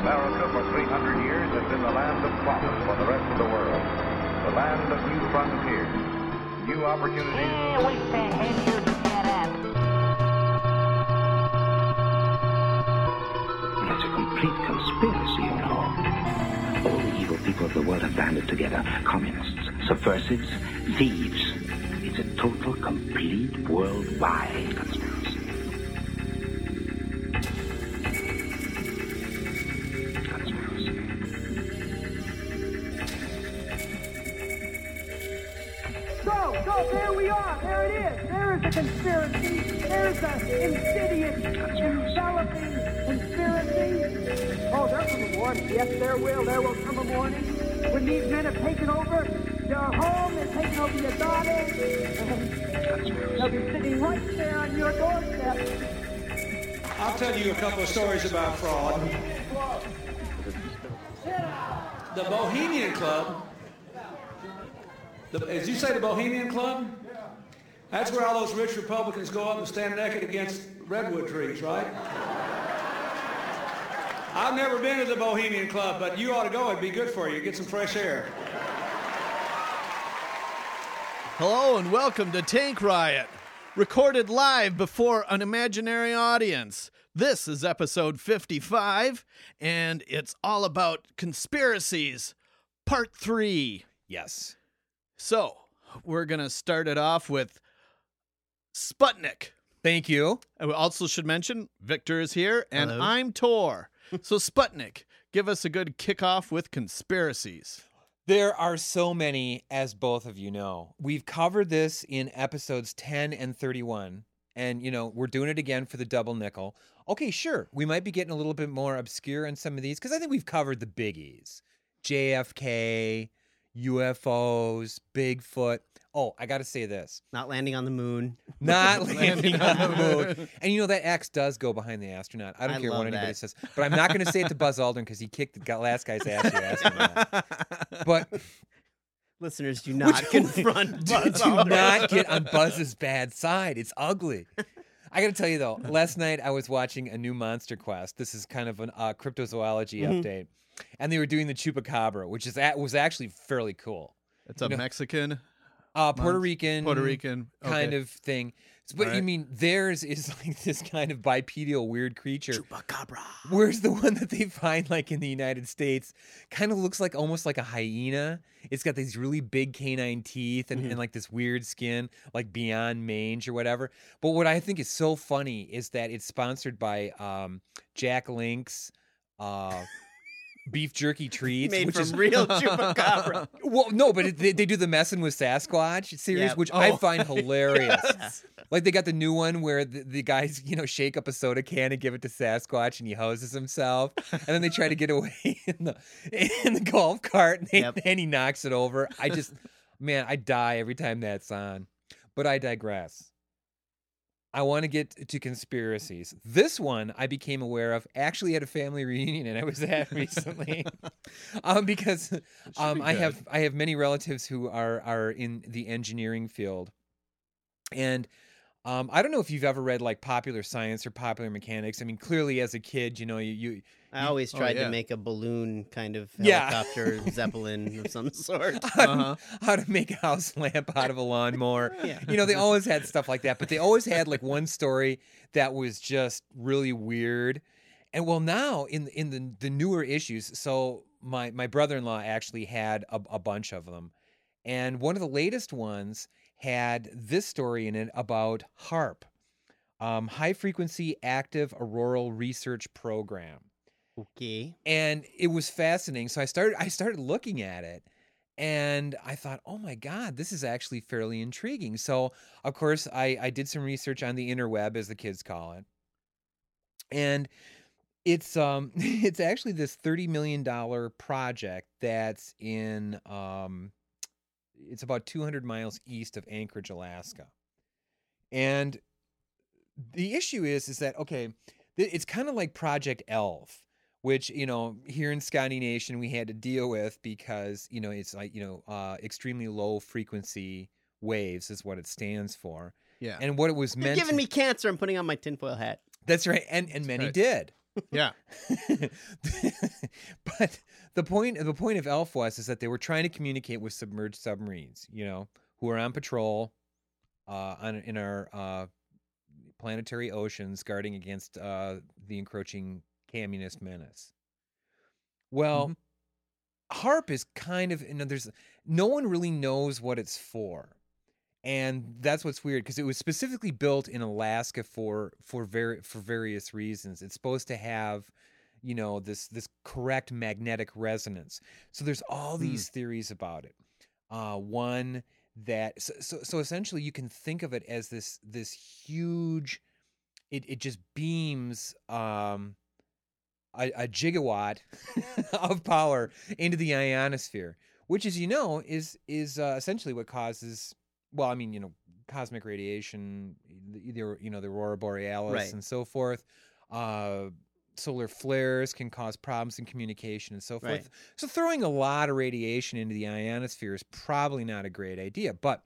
America for 300 years has been the land of promise for the rest of the world. The land of new frontiers, new opportunities. Yeah, wait the hell you get up. It's a complete conspiracy, you know. All the evil people of the world have banded together. Communists, subversives, thieves. It's a total, complete, worldwide conspiracy. Conspiracy. Yes, there will. There will come a morning when these men have taken over your home, they've taken over your daughter, they'll be sitting right there on your doorstep. I'll tell you a couple of stories about fraud. The Bohemian Club. The, as you say, the Bohemian Club? That's where all those rich Republicans go up and stand naked against redwood trees, right? I've never been to the Bohemian Club, but you ought to go. It'd be good for you. Get some fresh air. Hello and welcome to Tank Riot, recorded live before an imaginary audience. This is episode 55, and it's all about conspiracies, part three. Yes. So, we're going to start it off with Sputnik. Thank you. I also should mention Victor is here, and Hello. I'm Tor. So, Sputnik, give us a good kickoff with conspiracies. There are so many, as both of you know. We've covered this in episodes 10 and 31. And, you know, we're doing it again for the double nickel. Okay, sure. We might be getting a little bit more obscure on some of these because I think we've covered the biggies JFK, UFOs, Bigfoot. Oh, I got to say this Not landing on the moon. not landing on the moon. And you know that X does go behind the astronaut. I don't I care what anybody that. says, but I'm not going to say it to Buzz Aldrin because he kicked the last guy's ass. You asked him. But Listeners, do not confront do, Buzz do not get on Buzz's bad side. It's ugly. I got to tell you though, last night I was watching a new Monster Quest. This is kind of a uh, cryptozoology Mm-hmm. update, and they were doing the chupacabra, which is at, was actually fairly cool. It's a You know- Mexican, Uh, Puerto Rican, Puerto Rican kind of thing. But you mean theirs is like this kind of bipedal weird creature. Chupacabra. Whereas the one that they find like in the United States kind of looks like almost like a hyena. It's got these really big canine teeth and, and like this weird skin, like beyond mange or whatever. But what I think is so funny is that it's sponsored by um, Jack Link's uh, beef jerky treats, Made which from is real chupacabra. well, no, but it, they, they do the messing with Sasquatch series, Yep. which I Oh. find hilarious. Like they got the new one where the, the guys, you know, shake up a soda can and give it to Sasquatch, and he hoses himself, and then they try to get away in the in the golf cart, and, they, Yep. and he knocks it over. I just, man, I die every time that's on. But I digress. I want to get to conspiracies. This one I became aware of actually at a family reunion and I was at recently, um, because um, be I have I have many relatives who are are in the engineering field, and um, I don't know if you've ever read like popular science or popular mechanics. I mean, clearly as a kid, you know, you, you I always Oh, tried yeah. to make a balloon kind of Yeah. helicopter zeppelin of some sort. how, to, Uh-huh. how to make a house lamp out of a lawnmower. Yeah. You know, they always had stuff like that, but they always had like one story that was just really weird. And well, now in in the the newer issues, so my my brother in law actually had a, a bunch of them, and one of the latest ones had this story in it about HAARP, um, High Frequency Active Auroral Research Program Okay. and it was fascinating. So I started I started looking at it and I thought, oh my God, this is actually fairly intriguing. So of course I, I did some research on the interweb as the kids call it. And it's um it's actually this thirty million dollar project that's in um it's about two hundred miles east of Anchorage, Alaska. And the issue is is that okay, it's kind of like Project Elf which you know here in Sconnie Nation we had to deal with because you know it's like you know uh, extremely low frequency waves is what it stands for, Yeah. and what it was You're meant. giving to- me cancer. I'm putting on my tinfoil hat. That's right, and and many right. did. Yeah. but the point the point of Elf was is that they were trying to communicate with submerged submarines, you know, who are on patrol uh, on in our uh, planetary oceans, guarding against uh, the encroaching communist menace. Well, HAARP is kind of you know, there's no one really knows what it's for. And that's what's weird because it was specifically built in Alaska for for very for various reasons. It's supposed to have, you know, this this correct magnetic resonance. So there's all these theories about it. Uh, one that so, so so essentially you can think of it as this this huge, it it just beams um a, a gigawatt of power into the ionosphere, which, as you know, is is uh, essentially what causes. Well, I mean, you know, cosmic radiation, either you know the aurora borealis Right. and so forth. Uh, solar flares can cause problems in communication and so forth. Right. So throwing a lot of radiation into the ionosphere is probably not a great idea. But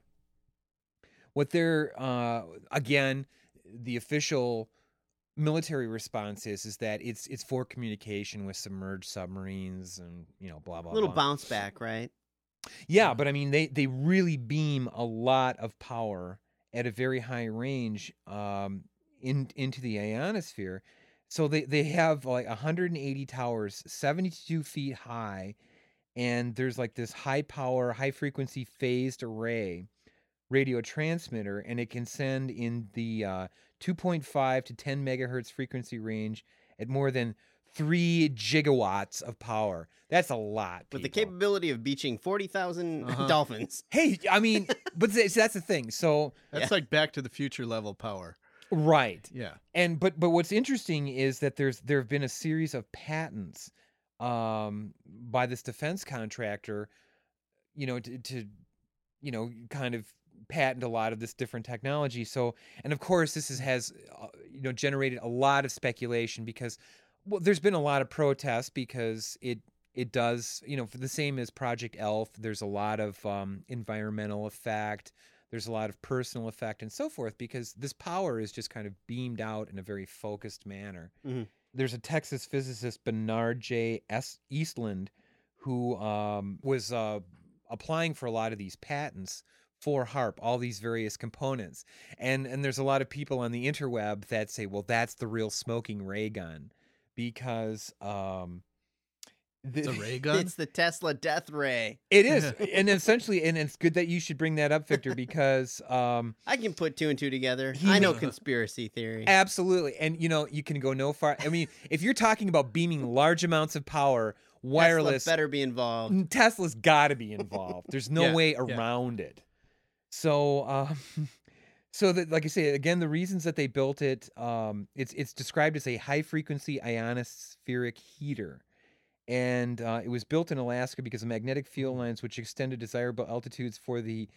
what they're uh, again, the official military response is is that it's it's for communication with submerged submarines and you know blah blah blah. little blah. bounce back, right? Yeah, but I mean they they really beam a lot of power at a very high range um in into the ionosphere. So they they have like 180 towers, 72 feet high, and there's like this high power, high frequency phased array radio transmitter, and it can send in the uh, 2.5 to 10 megahertz frequency range at more than three gigawatts of power. That's a lot. With the capability of beaching 40,000 Uh-huh. dolphins. Hey, I mean, but th- so that's the thing. So That's like Back to the Future level power. right, Yeah. and but but what's interesting is that there's there have been a series of patents um, by this defense contractor, you know, to, to you know kind of patent a lot of this different technology. So and of course this is, has uh, you know generated a lot of speculation because well there's been a lot of protests because it it does you know for the same as Project Elf there's a lot of um, environmental effect there's a lot of personal effect and so forth because this power is just kind of beamed out in a very focused manner. Mhm. There's a Texas physicist, Bernard J. S. Eastlund, who um, was uh, applying for a lot of these patents for HAARP, all these various components. And and there's a lot of people on the interweb that say, well, that's the real smoking ray gun because um, It's a the- ray gun. It's the Tesla death ray. it is, and essentially, and it's good that you should bring that up, Victor, because um, I can put two and two together. He- I know conspiracy theory. absolutely, and you know, you can go no far. I mean, if you're talking about beaming large amounts of power, wireless, Tesla better be involved. Tesla's got to be involved. There's no Yeah, way yeah. around it. So, um, so that, like I say, again, the reasons that they built it, um, it's it's described as a high frequency ionospheric heater, and uh, it was built in Alaska because the magnetic field lines which extended desirable altitudes for the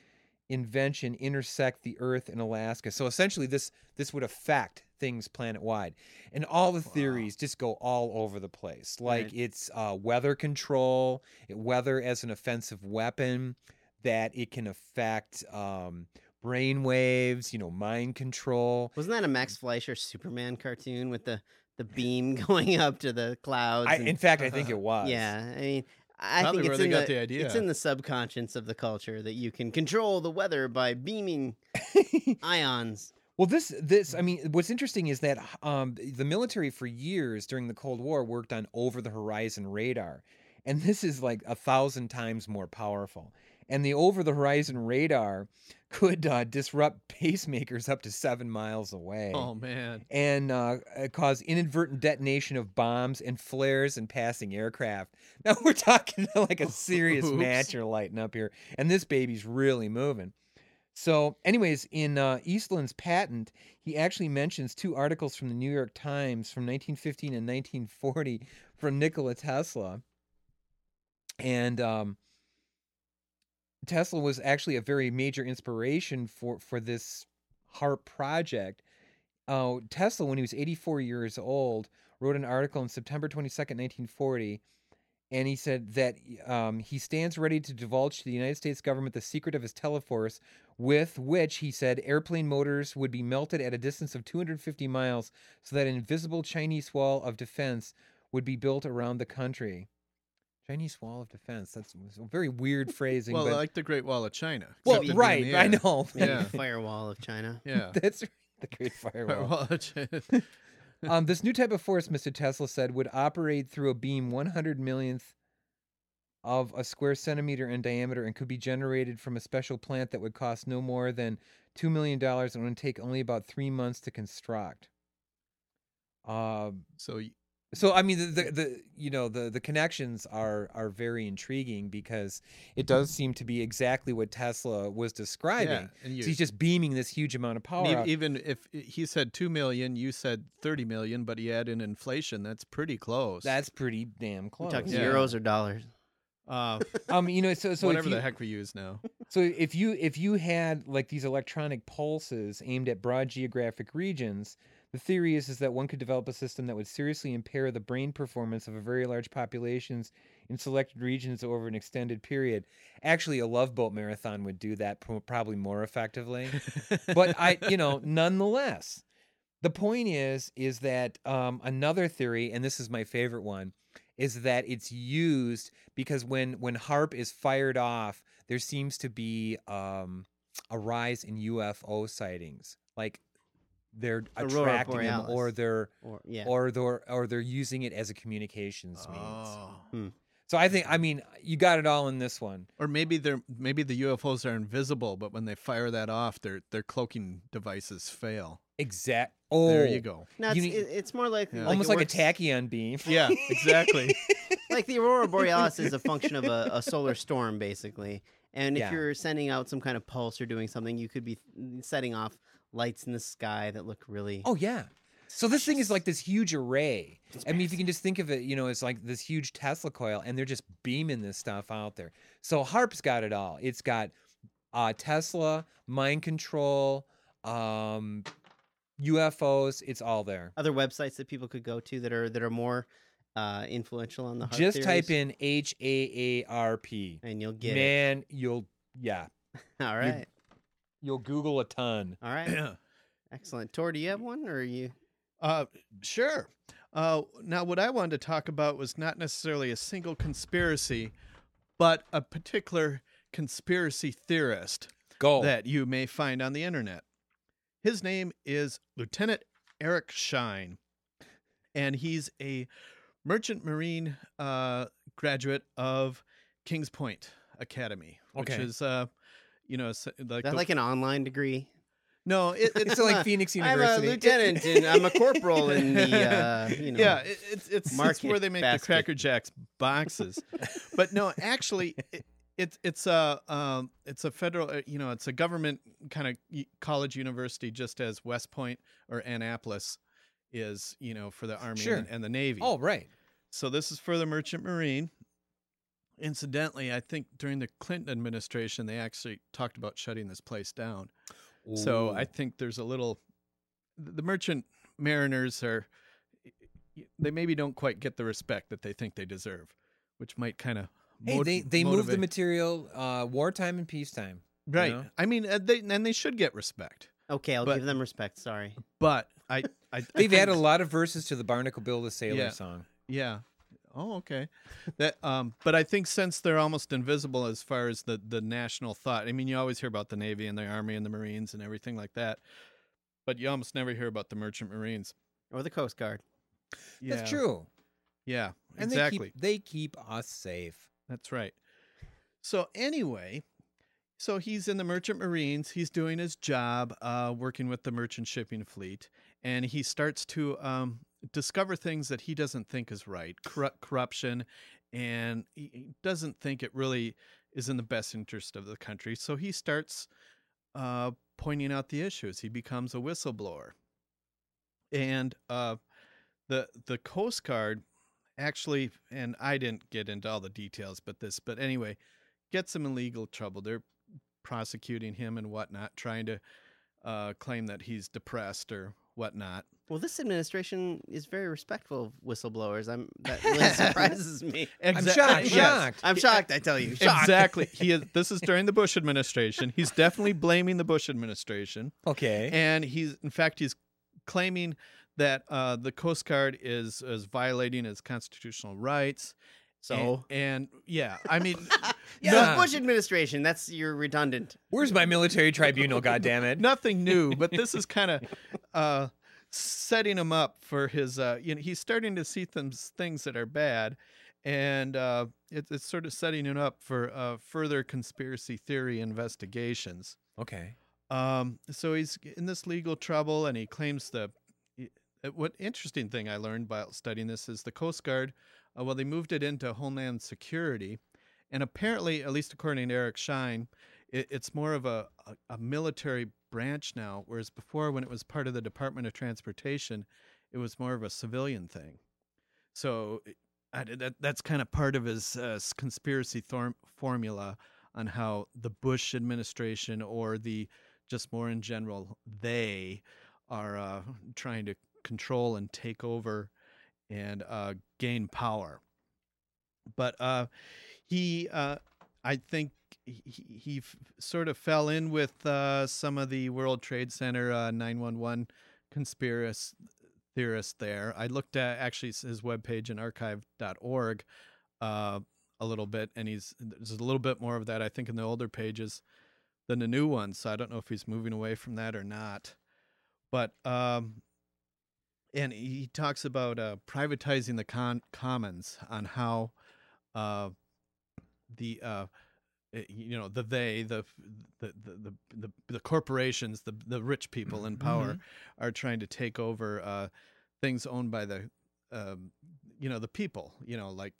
invention intersect the Earth in Alaska. So essentially, this this would affect things planet wide, and all the theories just go all over the place. Like Right. it's uh, weather control, it- weather as an offensive weapon, that it can affect um, brain waves, you know, mind control. Wasn't that a Max Fleischer Superman cartoon with the, the beam going up to the clouds? I, and- in fact, I think it was. yeah, I mean, I Probably think it's they in got the, the idea. It's in the subconscious of the culture that you can control the weather by beaming ions. Well, this this I mean, what's interesting is that um, the military for years during the Cold War worked on over the horizon radar, and this is like a thousand times more powerful. And the over the horizon radar could uh, disrupt pacemakers up to seven miles away. Oh man. and uh, uh, cause inadvertent detonation of bombs and flares and passing aircraft. Now we're talking like a serious Oops. match you're lighting up here, and this baby's really moving. So, anyways, in uh, Eastlund's patent, he actually mentions two articles from the New York Times from 1915 and 1940 from Nikola Tesla, and um, Tesla was actually a very major inspiration for for this HAARP project. Uh, Tesla, when he was 84 years old, wrote an article on September 22nd, 1940, and he said that um, he stands ready to divulge to the United States government the secret of his teleforce, with which he said airplane motors would be melted at a distance of 250 miles, so that an invisible Chinese wall of defense would be built around the country. Chinese wall of defense. That's a very weird phrasing. Well, but, like the Great Wall of China. well, except it'd be in right. I know. Yeah. Firewall of China. Yeah. That's right, the Great Firewall. Wall of China. um, this new type of force, Mr. Tesla said, would operate through a beam 100 millionth of a square centimeter in diameter and could be generated from a special plant that would cost no more than $2 million and would take only about three months to construct. Um, So y- so I mean the, the the you know the the connections are are very intriguing because it does seem to be exactly what Tesla was describing. and you- so he's just beaming this huge amount of power. out. even if he said two million, you said thirty million, but he add in inflation. That's pretty close. That's pretty damn You close. talking Yeah. euros or dollars? uh, um, you know, so so whatever you, the heck we use now. So if you if you had like these electronic pulses aimed at broad geographic regions, the theory is is that one could develop a system that would seriously impair the brain performance of a very large populations in selected regions over an extended period. Actually, a love boat marathon would do that pro- probably more effectively. but I, you know, nonetheless, the point is is that um, another theory, and this is my favorite one, is that it's used because when when HAARP is fired off, there seems to be um, a rise in UFO sightings. Like they're Aurora attracting them, or they're Or yeah. or they're or they're using it as a communications means. Oh. Hmm. So I think I mean you got it all in this one. Or maybe they're maybe the UFOs are invisible, but when they fire that off, their their cloaking devices fail. Exact. Oh, There you go. no, it's, you need- it's more like, Yeah. like Almost it like works- a tachyon beam. Yeah, exactly. like the aurora borealis is a function of a, a solar storm basically and if Yeah. you're sending out some kind of pulse or doing something you could be setting off lights in the sky that look really Oh yeah. So this thing is like this huge array. I mean, if you can just think of it, you know, it's like this huge Tesla coil, and they're just beaming this stuff out there. So HAARP's got it all. It's got uh, Tesla, mind control, um, UFOs. It's all there. other websites that people could go to that are that are more uh, influential on the heart Just type in H A A R P. and you'll get Man, you'll yeah, all right you'll Google a ton. all right excellent tor do you have one or are you Uh, sure. Uh, now, what I wanted to talk about was not necessarily a single conspiracy, but a particular conspiracy theorist Go. that you may find on the internet. His name is Lieutenant Eric Shine, and he's a merchant marine uh, graduate of Kings Point Academy, which is, uh, you know, like that the- like an online degree no, it, it's it's like Phoenix University. i'm a lieutenant and i'm a corporal in the uh, you know yeah, it, it's it's, it's where they make basket. the Cracker Jacks boxes, but no, actually, it, it's it's a um, it's a federal, uh, you know, it's a government kind of college university, just as West Point or Annapolis is, you know, for the Army Sure. and, and the Navy. oh right. so this is for the Merchant Marine. Incidentally, I think during the Clinton administration, they actually talked about shutting this place down. So I think there's a little. The merchant mariners are. They maybe don't quite get the respect that they think they deserve, which might kind of. Hey, they they move the material uh, wartime and peacetime. you right. know? I mean, uh, they and they should get respect, okay i'll but- give them respect sorry but I. I I They've think- added a lot of verses to the Barnacle Bill the Sailor Yeah. song. Yeah. Oh, okay. That um but I think since they're almost invisible as far as the the national thought. I mean, you always hear about the Navy and the Army and the Marines and everything like that. But you almost never hear about the Merchant Marines. or the coast guard Yeah. That's true. Yeah. And exactly. they keep they keep us safe. That's right. So anyway, so he's in the Merchant Marines. He's doing his job, uh, working with the merchant shipping fleet, and he starts to um, discover things that he doesn't think is right, corru- corruption, and he he doesn't think it really is in the best interest of the country. So he starts uh, pointing out the issues. He becomes a whistleblower, and uh, the the Coast Guard actually, and I didn't get into all the details, but this, but anyway, gets him in legal trouble. They're prosecuting him and whatnot, trying to uh, claim that he's depressed or whatnot. Well, this administration is very respectful of whistleblowers. I'm that really surprises me. I'm shocked. I'm yes. shocked. I'm shocked. I tell you, shocked. Exactly. He is. This is during the Bush administration. He's definitely blaming the Bush administration, Okay. and he's in fact he's claiming that uh, the Coast Guard is is violating its constitutional rights. So, and, and yeah, I mean, yeah, no- Bush administration. That's you're redundant. Where's my military tribunal? God damn it! nothing new, but this is kind of uh, setting him up for his. Uh, you know, he's starting to see some things that are bad, and uh, it, it's sort of setting him up for uh, further conspiracy theory investigations. Okay. Um, so he's in this legal trouble, and he claims the. uh, What interesting thing I learned while studying this is the Coast Guard. Uh, well, they moved it into Homeland Security, and apparently, at least according to Eric Shine, it, it's more of a, a, a military branch now, whereas before, when it was part of the Department of Transportation, it was more of a civilian thing. So I, that that's kind of part of his uh, conspiracy formula on how the Bush administration or the just more in general they are uh, trying to control and take over and uh, gain power. But uh, he, uh, I think. He, he f- sort of fell in with uh, some of the World Trade Center uh, 911 conspiracy theorists there. I looked at actually his webpage in archive.org uh, a little bit, and he's there's a little bit more of that I think in the older pages than the new ones. So I don't know if he's moving away from that or not. But um, and he talks about uh, privatizing the con- commons on how uh, the uh, you know the they the the the the, the corporations the the rich people in power are trying to take over uh, things owned by the um, you know the people you know like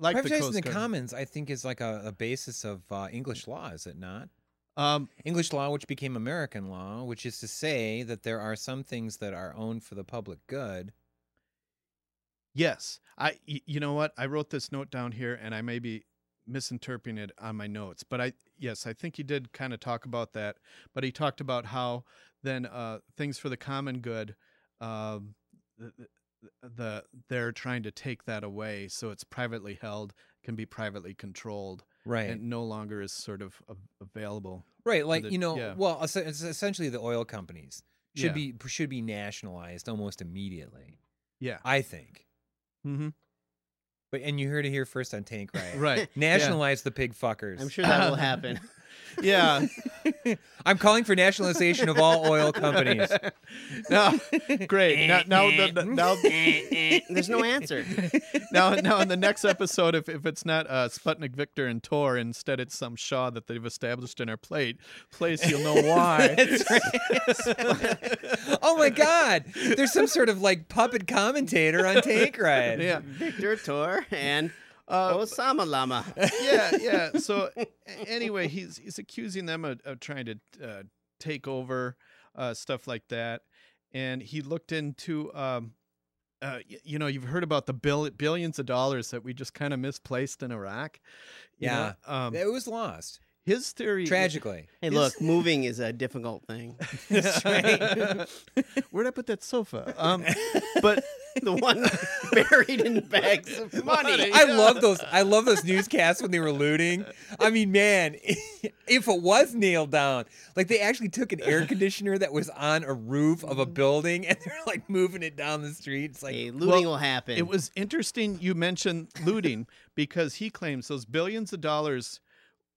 like the Privatizing the commons, I think, is like a, a basis of uh, English law, is it not? um English law, which became American law, which is to say that there are some things that are owned for the public good. Yes, I. You know what? I wrote this note down here, and I may be misinterpreting it on my notes, but I yes, I think he did kind of talk about that. But he talked about how then uh, things for the common good, um, the, the, the they're trying to take that away, so it's privately held, can be privately controlled, Right. and no longer is sort of available. right. Like, the- you know, yeah. well, it's essentially the oil companies should Yeah. be should be nationalized almost immediately, Yeah. I think. Mm-hmm. But and you heard it here first on Tank Riot. Right. Nationalize the pig fuckers. I'm sure that will happen. Yeah. I'm calling for nationalization of all oil companies. no, great. Now, now, the, the- now, There's no answer. now, now, in the next episode, if, if it's not uh, Sputnik Victor and Tor, instead it's some Shaw that they've established in our plate place, you'll know why. oh my God! There's some sort of like puppet commentator on Tank Riot. yeah, Victor Tor and uh, Osama Lama. yeah, yeah. So anyway, he's he's accusing them of, of trying to uh, take over uh, stuff like that, and he looked into. Um, uh, you know, you've heard about the bill- billions of dollars that we just kind of misplaced in Iraq. Know, um, It was lost his theory tragically. Hey, His- look, moving is a difficult thing. Where'd I put that sofa? Um, but The one buried in bags of money. I love those. I love those newscasts when they were looting. I mean, man, if it was nailed down, like they actually took an air conditioner that was on a roof of a building and they're like moving it down the street. It's like, Hey, looting Well, will happen. It was interesting you mentioned looting because he claims those billions of dollars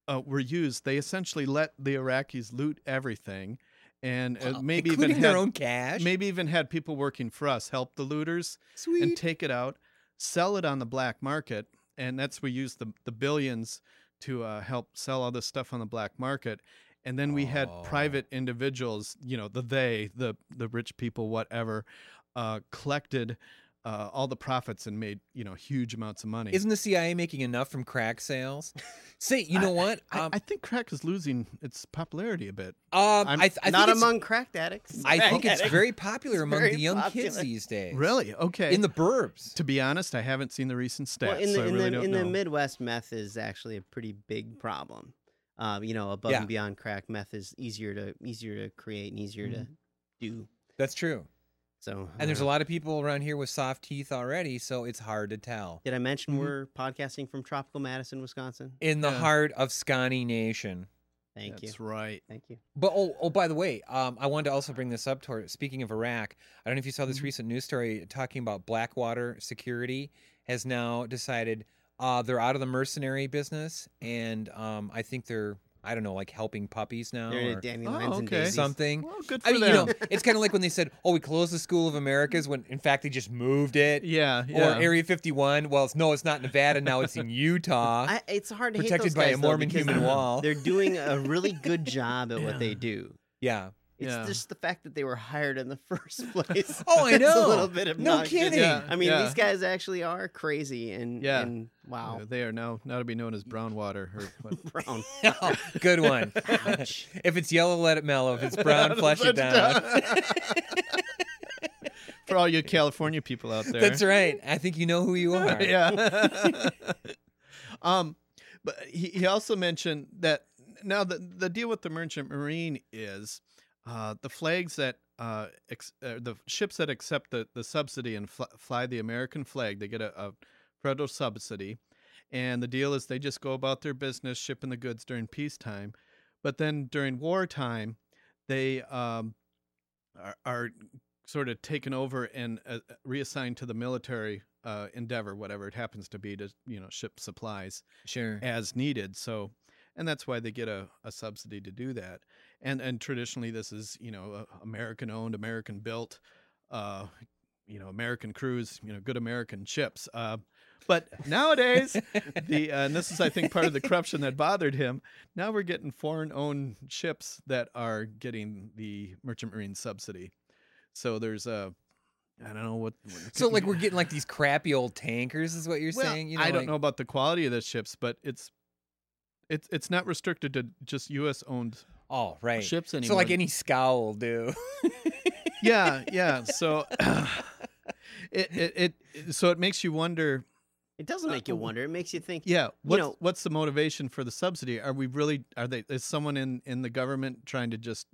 uh, were used. They essentially let the Iraqis loot everything, and uh, wow, maybe including even their had, own cash. maybe even had people working for us help the looters Sweet. and take it out, sell it on the black market, and that's we used the the billions to uh, help sell all this stuff on the black market. And then we had Oh. private individuals, you know, the they, the the rich people, whatever, uh, collected uh, all the profits and made you know huge amounts of money. Isn't the CIA making enough from crack sales? Say, you know what? I, Um, I think crack is losing its popularity a bit. um, I'm I, th- I Not think among crack addicts. I Crack think it's very popular It's among very the young popular. kids these days. Really? Okay. In the burbs. to be honest, I haven't seen the recent stats, Well, in the, so I in, really the, don't in know. the Midwest, meth is actually a pretty big problem. Um, you know, above Yeah. and beyond crack, meth is easier to easier to create and easier to Mm-hmm. do. That's true. So, And there's a uh, lot of people around here with soft teeth already, so it's hard to tell. Did I mention Mhm. we're podcasting from tropical Madison, Wisconsin? In the Yeah. heart of Sconnie Nation. Thank That's you. That's right. Thank you. But oh, oh, by the way, um, I wanted to also bring this up. Toward speaking of Iraq, I don't know if you saw this Mhm. recent news story talking about Blackwater Security has now decided uh, they're out of the mercenary business, and um, I think they're I don't know like helping puppies now They're or dandelions Oh, and okay. daisies. something. Well, good for I mean, them. you know, it's kind of like when they said, "Oh, we closed the School of Americas," when in fact they just moved it. yeah, yeah. Or Area 51. Well, it's, no, it's not Nevada now. It's in Utah. I, it's hard to hate Protected those by a guys, though, Mormon because human wall. They're doing a really good job at what they do. yeah. It's Yeah. just the fact that they were hired in the first place. Oh, I It's know. a little bit of No kidding. Yeah. I mean, yeah. these guys actually are crazy and Yeah. and wow, They are now now to be known as brown water. Or what? brown. Oh, good one. If it's yellow, let it mellow. If it's brown, flush it down. For all you California people out there. That's right. I think you know who you are. yeah. um, but he, he also mentioned that now the the deal with the merchant marine is uh, the flags that uh, ex, uh, the ships that accept the, the subsidy and fl- fly the American flag, they get a, a federal subsidy, and the deal is they just go about their business shipping the goods during peacetime, but then during wartime, they um, are, are sort of taken over and uh, reassigned to the military uh, endeavor, whatever it happens to be, to you know ship supplies Sure. as needed. So, and that's why they get a, a subsidy to do that. And and traditionally, this is you know American owned, American built, uh, you know American crews, you know good American ships. Uh, but nowadays, the uh, and this is I think part of the corruption that bothered him. Now we're getting foreign owned ships that are getting the merchant marine subsidy. So there's a I don't know what. what- So, like, we're getting like these crappy old tankers, is what you're well, saying? You know, I don't like- know about the quality of the ships, but it's it's it's not restricted to just U.S. owned Oh, right. ships anymore. So, like, any scow will do. yeah, yeah. So it, it it so it makes you wonder. It doesn't make you uh, wonder. It makes you think. Yeah, what's know- what's the motivation for the subsidy? Are we really? Are they? Is someone in in the government trying to just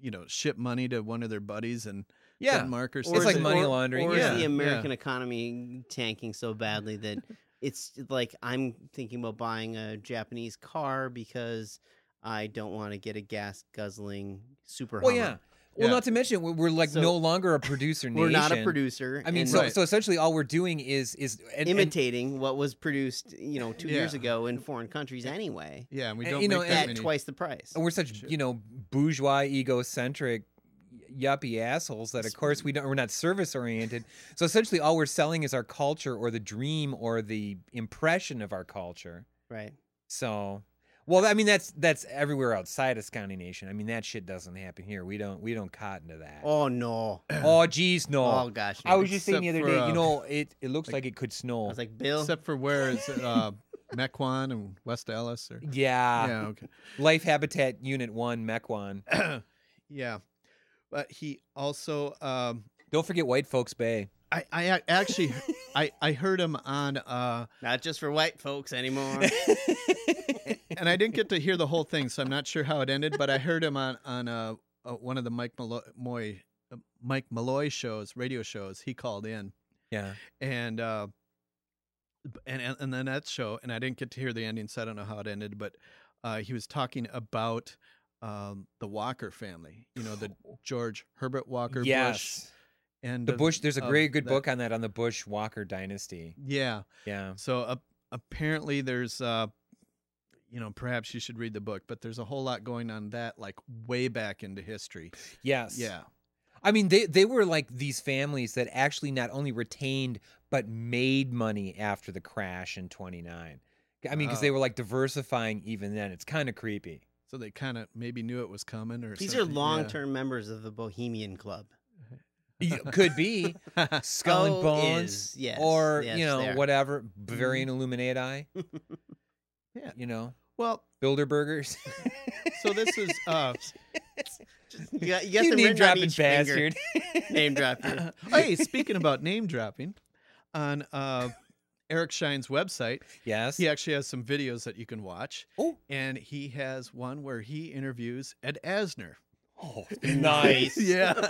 you know ship money to one of their buddies and? Yeah. Denmark or Or something? It's like money laundering, Or yeah, is the yeah. American economy tanking so badly that it's like I'm thinking about buying a Japanese car because I don't want to get a gas guzzling super. well, Hummer. yeah. Well, Yeah. not to mention, we're, we're like So- no longer a producer nation. We're not a producer. I mean, and so, Right. so essentially, all we're doing is is and, and- imitating what was produced, you know, two years ago in foreign countries anyway, yeah, and we don't you know, make that at many. twice the price. and we're such you know bourgeois, egocentric, yuppie assholes that of course we don't we're not service oriented. So essentially, all we're selling is our culture or the dream or the impression of our culture. Right. So, well, I mean that's that's everywhere outside of Sconnie Nation. I mean that shit doesn't happen here. We don't we don't cotton to that. Oh no. Oh, geez, no. Oh gosh. I was just saying the other for, day, uh, you know, it it looks like- like, it could snow. I was like, Bill. Except for where is it? Uh, Mequon and West Allis or yeah. yeah, okay. Life Habitat Unit 1, Mequon. yeah, but he also um, Don't forget White Folks Bay. I, I actually I, I heard him on uh Not just for white folks anymore. and I didn't get to hear the whole thing so I'm not sure how it ended but I heard him on on uh, uh one of the Mike Malloy uh, Mike Malloy shows radio shows he called in yeah. and uh and and, and then that show and I didn't get to hear the ending so I don't know how it ended but uh he was talking about um the Walker family you know the George Herbert Walker Bush yes. And The of- Bush, there's a of great good that- book on that on the Bush Walker dynasty. yeah Yeah. So uh, apparently, there's, uh, you know, perhaps you should read the book, but there's a whole lot going on that, like way back into history. Yes. Yeah, I mean, they they were like these families that actually not only retained but made money after the crash in 29. I mean, because they Oh. were like diversifying even then. It's kind of creepy. so they kind of maybe knew it was coming, or These are something. Yeah. long-term members of the Bohemian Club. Could be Skull and Oh, Bones, is, yes, or yes, you know there. whatever Bavarian Illuminati. Yeah. You know, Well, Bilderbergers. so this is uh, You got, you got you name dropping bastard. Name dropping. hey, speaking about name dropping, on uh, Eric Shine's website, yes. he actually has some videos that you can watch, Oh. and he has one where he interviews Ed Asner. Oh, Nice. yeah.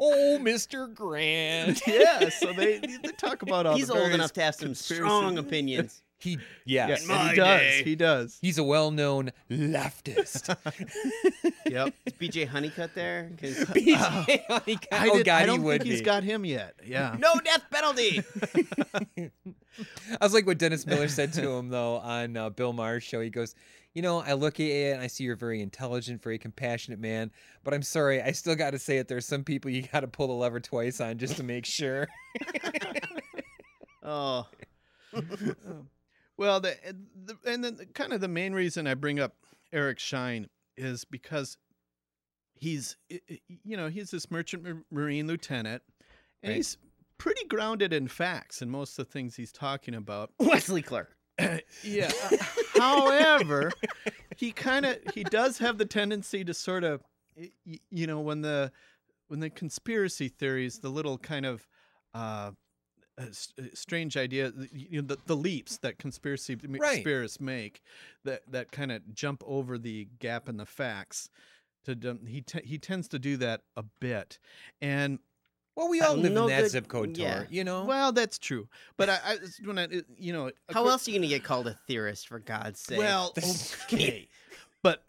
oh, Mr. Grant. yeah. So they, they talk about all the He's the old enough to have some strong opinions. He Yeah, yes. he does. He does. He's a well-known leftist. Yep. Is BJ Honeycutt there? BJ Honeycutt. I, oh did, God, I don't he would think he's be. got him yet. Yeah. no death penalty. I was like what Dennis Miller said to him though on uh, Bill Maher's show. He goes, "You know, I look at you and I see you're a very intelligent, very compassionate man, but I'm sorry, I still got to say it. There's some people you got to pull the lever twice on just to make sure." Oh, Well, the, the and then kind of the main reason I bring up Eric Shine is because he's you know he's this merchant marine lieutenant, and Right. he's pretty grounded in facts and most of the things he's talking about. Wesley Clark. yeah. uh, However, he kind of he does have the tendency to sort of you know when the when the conspiracy theories, the little kind of uh, uh, s- uh, strange idea, you know, the, the leaps that conspiracy m- Right. theorists make, that that kind of jump over the gap in the facts. To he te- he tends to do that a bit, and Well, we all live No in that good- zip code Tor, yeah. you know. well, that's true. But I, I when I you know How acco- else are you gonna get called a theorist for God's sake? Well, okay, but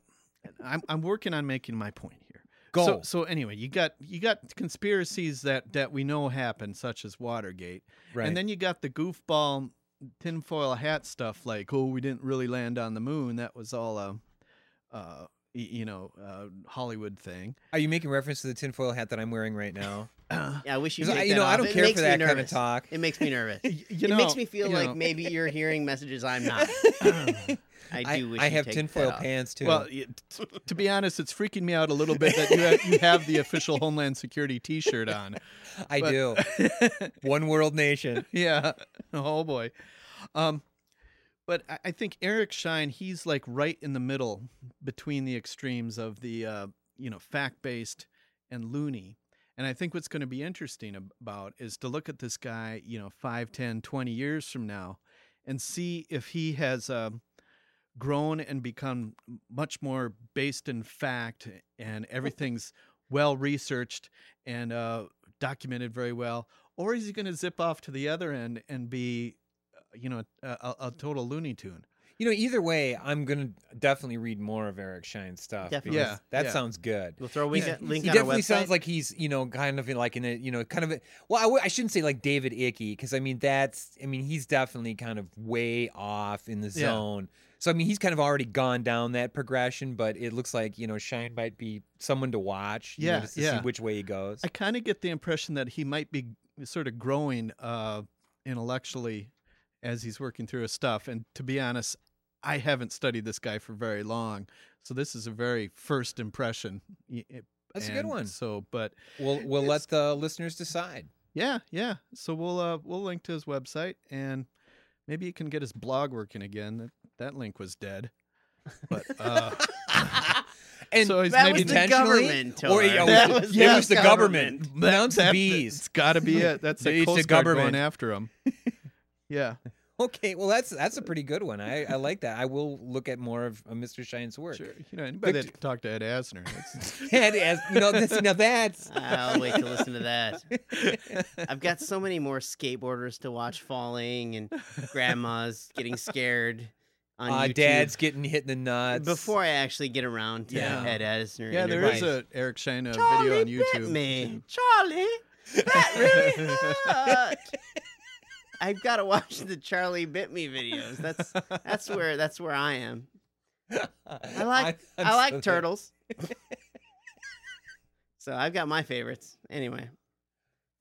I'm I'm working on making my point here. Go. So, so anyway, you got you got conspiracies that that we know happen, such as Watergate, right. and then you got the goofball tinfoil hat stuff, like oh, we didn't really land on the moon. That was all a, uh, y- you know, uh, Hollywood thing. Are you making reference to the tinfoil hat that I'm wearing right now? Uh, yeah, I wish you. 'Cause Take I- you that know, I don't It care for me that kind of talk. It makes me nervous. y- you it makes me feel like know. maybe you're hearing messages I'm not. I I, do wish I have tinfoil that pants too. Well, y- t- to be honest, it's freaking me out a little bit that you have, you have the official Homeland Security T-shirt on. I but- do. One world nation. yeah. Oh boy. Um, but I, think Eric Shine, he's like right in the middle between the extremes of the uh, you know fact based and loony. And I think what's going to be interesting about is to look at this guy, you know, 5, 10, 20 years from now and see if he has um, grown and become much more based in fact and everything's well researched and uh, documented very well or is he going to zip off to the other end and be uh, you know a, a, a total looney tune You know, either way, I'm gonna definitely read more of Eric Shine's stuff. Definitely. Yeah, that yeah. sounds good. We'll throw a link, Yeah. link he on our definitely website. sounds like he's, you know, kind of like in a, you know, kind of a, well, I w- I shouldn't say like David Icke because I mean that's, I mean he's definitely kind of way off in the Yeah. zone. So I mean he's kind of already gone down that progression, but it looks like you know Shine might be someone to watch. you know, Yeah, just to yeah. see which way he goes. i kind of get the impression that he might be sort of growing uh, intellectually as he's working through his stuff and to be honest i haven't studied this guy for very long so this is a very first impression Y- it- That's a good one. so but We'll we'll let the listeners decide. Yeah, yeah. So we'll uh we'll link to his website and maybe he can get his blog working again. That that link was dead. But uh And so he's that maybe was the intentionally, government. or yeah, that was- was yeah, it was the government. that- Pronounce the that- bees. It's got to be it. That's the It's the Coast Guard going government. after him. yeah. Okay, well that's that's a pretty good one. I, I like that. I will look at more of uh, Mr. Shine's work. Sure. You know, anybody Victor- that can talk to Ed Asner. That's, And as you know, this, now that's I'll wait to listen to that. I've got so many more skateboarders to watch falling and grandmas getting scared on uh, YouTube dad's getting hit in the nuts. before I actually get around to Yeah. Ed Asner. yeah, there is interviews. a Eric Shine uh, Charlie video on bit YouTube. me. Charlie, that really hurt. I've got to watch the Charlie bit me videos. That's that's where that's where I am. I like I'm I like so- turtles. so I've got my favorites. Anyway,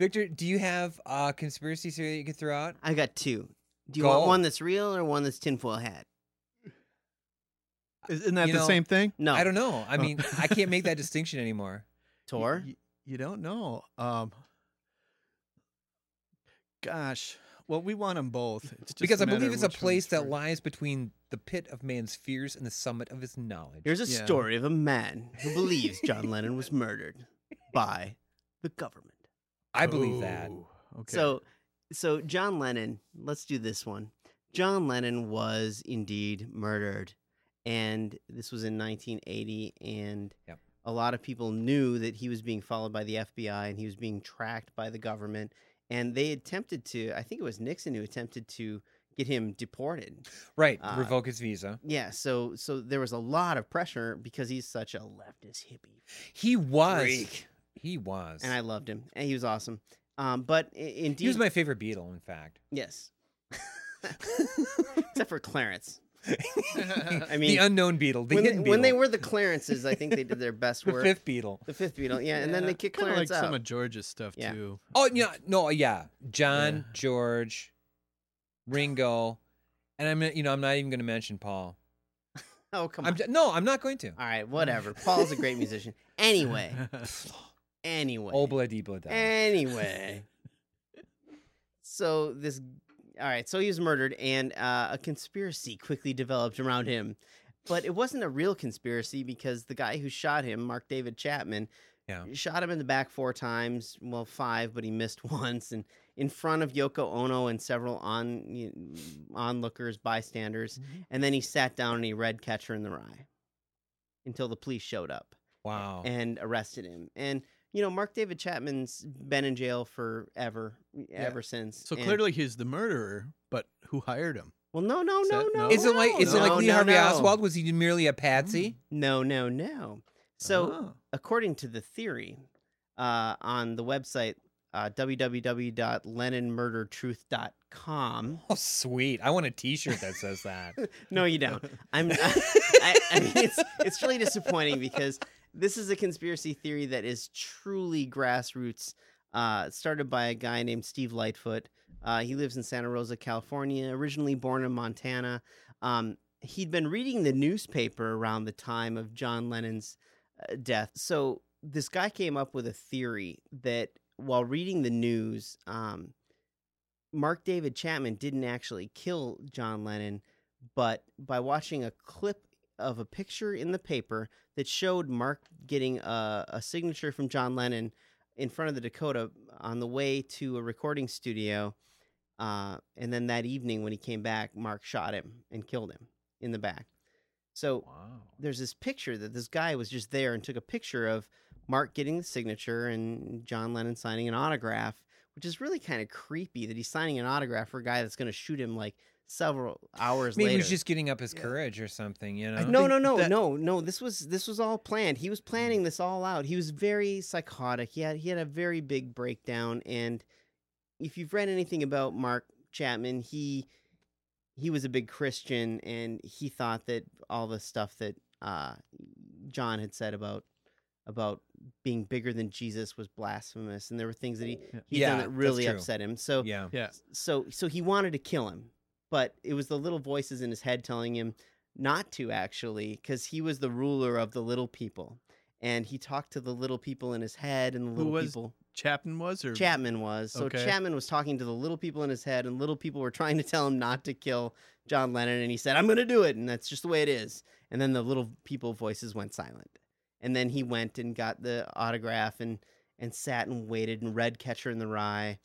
Victor, do you have a conspiracy theory that you could throw out? I got two. Do you Go. want one that's real or one that's tinfoil hat? Isn't that You the know, same thing? No, I don't know. I mean, I can't make that distinction anymore. Tor. You, you don't know. Um Gosh. Well, we want them both. It's just Because I believe it's a place that first. lies between the pit of man's fears and the summit of his knowledge. Here's a Yeah. story of a man who believes John Lennon was murdered by the government. I believe that. Okay. So, so John Lennon. Let's do this one. John Lennon was indeed murdered, and this was in 1980, and Yep. a lot of people knew that he was being followed by the FBI and he was being tracked by the government, and they attempted to. I think it was Nixon who attempted to get him deported. Right. Uh, revoke his visa. Yeah, so so there was a lot of pressure because he's such a leftist hippie He was. freak, He was. and I loved him, and he was awesome. Um, but indeed, he was my favorite Beatle, in fact. yes, except for Clarence. I the mean, unknown Beatle. The when, they, hidden when they were the Clarences, I think they did their best the work. fifth Beatle. The fifth Beatle. yeah, and then they kicked Kind of like out. some of George's stuff Yeah. too. Oh yeah, no, yeah. John, Yeah. George, Ringo, and I'm you know I'm not even going to mention Paul. oh come on. I'm on! j- no, I'm not going to. All right, whatever. Paul's a great musician. Anyway, anyway, Obla di bla da. Anyway. so this all right, so he was murdered and uh, a conspiracy quickly developed around him. But it wasn't a real conspiracy because the guy who shot him, Mark David Chapman, Yeah. shot him in the back four times, well, five, but he missed once and in front of Yoko Ono and several on you onlookers, bystanders, and then he sat down and he read Catcher in the Rye until the police showed up Wow. and arrested him. And you know, Mark David Chapman's been in jail forever, ever since. So And- clearly he's the murderer, but who hired him? well, no, no, Is no, that- no. no? is it like is it like no, Lee no, Harvey no. Oswald? Was he merely a patsy? No, no, no. So, Oh. according to the theory uh, on the website uh, www.lennonmurdertruth.com. Oh, sweet! I want a T-shirt that says that. No, you don't. I'm. I, I mean, it's it's really disappointing because this is a conspiracy theory that is truly grassroots. Uh, started by a guy named Steve Lightfoot. Uh, he lives in Santa Rosa, California. Originally born in Montana. Um, he'd been reading the newspaper around the time of John Lennon's uh, death. So this guy came up with a theory that while reading the news, um, Mark David Chapman didn't actually kill John Lennon, but by watching a clip of a picture in the paper that showed Mark getting a, a signature from John Lennon in front of the Dakota on the way to a recording studio. Uh, and then that evening, when he came back, Mark shot him and killed him in the back. So Wow. there's this picture that this guy was just there and took a picture of Mark getting the signature and John Lennon signing an autograph, which is really kind of creepy that he's signing an autograph for a guy that's going to shoot him like several hours Maybe he was just getting up his courage or something. You know. no, no, no, that- no, no. This was this was all planned. He was planning this all out. He was very psychotic. He had he had a very big breakdown. And if you've read anything about Mark Chapman, he he was a big Christian, and he thought that all the stuff that uh, John had said about about being bigger than Jesus was blasphemous, and there were things that he he Yeah, done that really upset him. So Yeah. Yeah. so so he wanted to kill him but it was the little voices in his head telling him not to actually because he was the ruler of the little people and he talked to the little people in his head and the Who little was people Chapman was or? Chapman was. So Okay. chapman was talking to the little people in his head and little people were trying to tell him not to kill john lennon and he said i'm going to do it and that's just the way it is. And then the little people voices went silent. And then he went and got the autograph and and sat and waited and read catcher in the rye.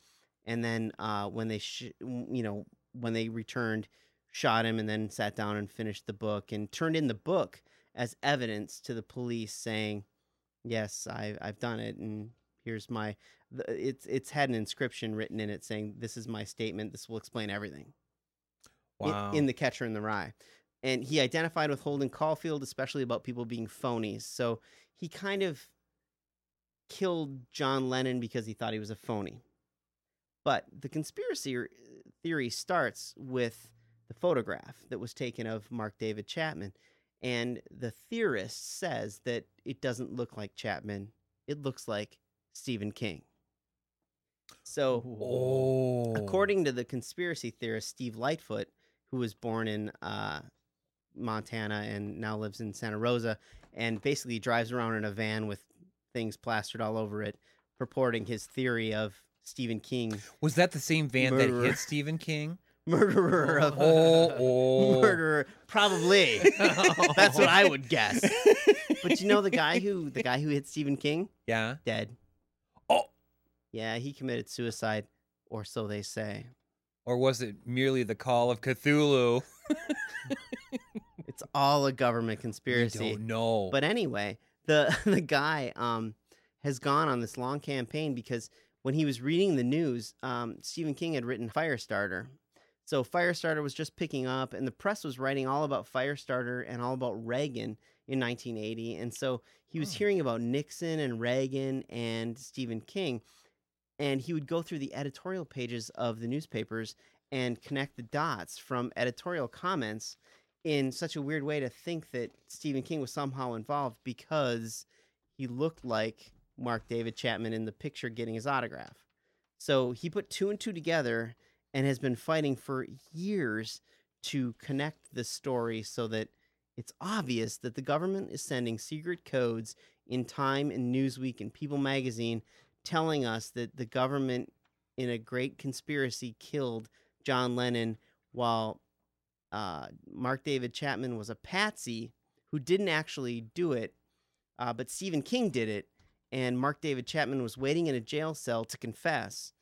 And then uh, when they sh- you know when they returned shot him and then sat down and finished the book and turned in the book as evidence to the police saying yes I, i've done it and here's my it's it's had an inscription written in it saying this is my statement. This will explain everything. In- Wow. in, the catcher in the rye. And he identified with holden caulfield especially about people being phonies. So he kind of killed john lennon because he thought he was a phony. But the conspiracy theory starts with the photograph that was taken of Mark David Chapman. And the theorist says that it doesn't look like Chapman, it looks like Stephen King. So, oh. according to the conspiracy theorist Steve Lightfoot, who was born in uh, Montana and now lives in Santa Rosa, and basically drives around in a van with things plastered all over it, purporting his theory of Stephen King, was that the same van Murderer. that hit Stephen King? murderer of Oh, oh. murderer, probably. That's what I would guess. But you know the guy who the guy who hit Stephen King Yeah. dead. Oh. Yeah, he committed suicide, or so they say. Or was it merely the call of Cthulhu? It's all a government conspiracy. know. But anyway, the the guy um, has gone on this long campaign because when he was reading the news, um, Stephen King had written Firestarter. So Firestarter was just picking up, and the press was writing all about Firestarter and all about Reagan in 1980. And so he was Oh. hearing about Nixon and Reagan and Stephen King, and he would go through the editorial pages of the newspapers and connect the dots from editorial comments in such a weird way to think that Stephen King was somehow involved because he looked like Mark David Chapman in the picture getting his autograph. So he put two and two together and has been fighting for years to connect the story so that it's obvious that the government is sending secret codes in Time and Newsweek and People magazine telling us that the government in a great conspiracy killed John Lennon while uh, Mark David Chapman was a patsy who didn't actually do it, uh, but Stephen King did it, and Mark David Chapman was waiting in a jail cell to confess.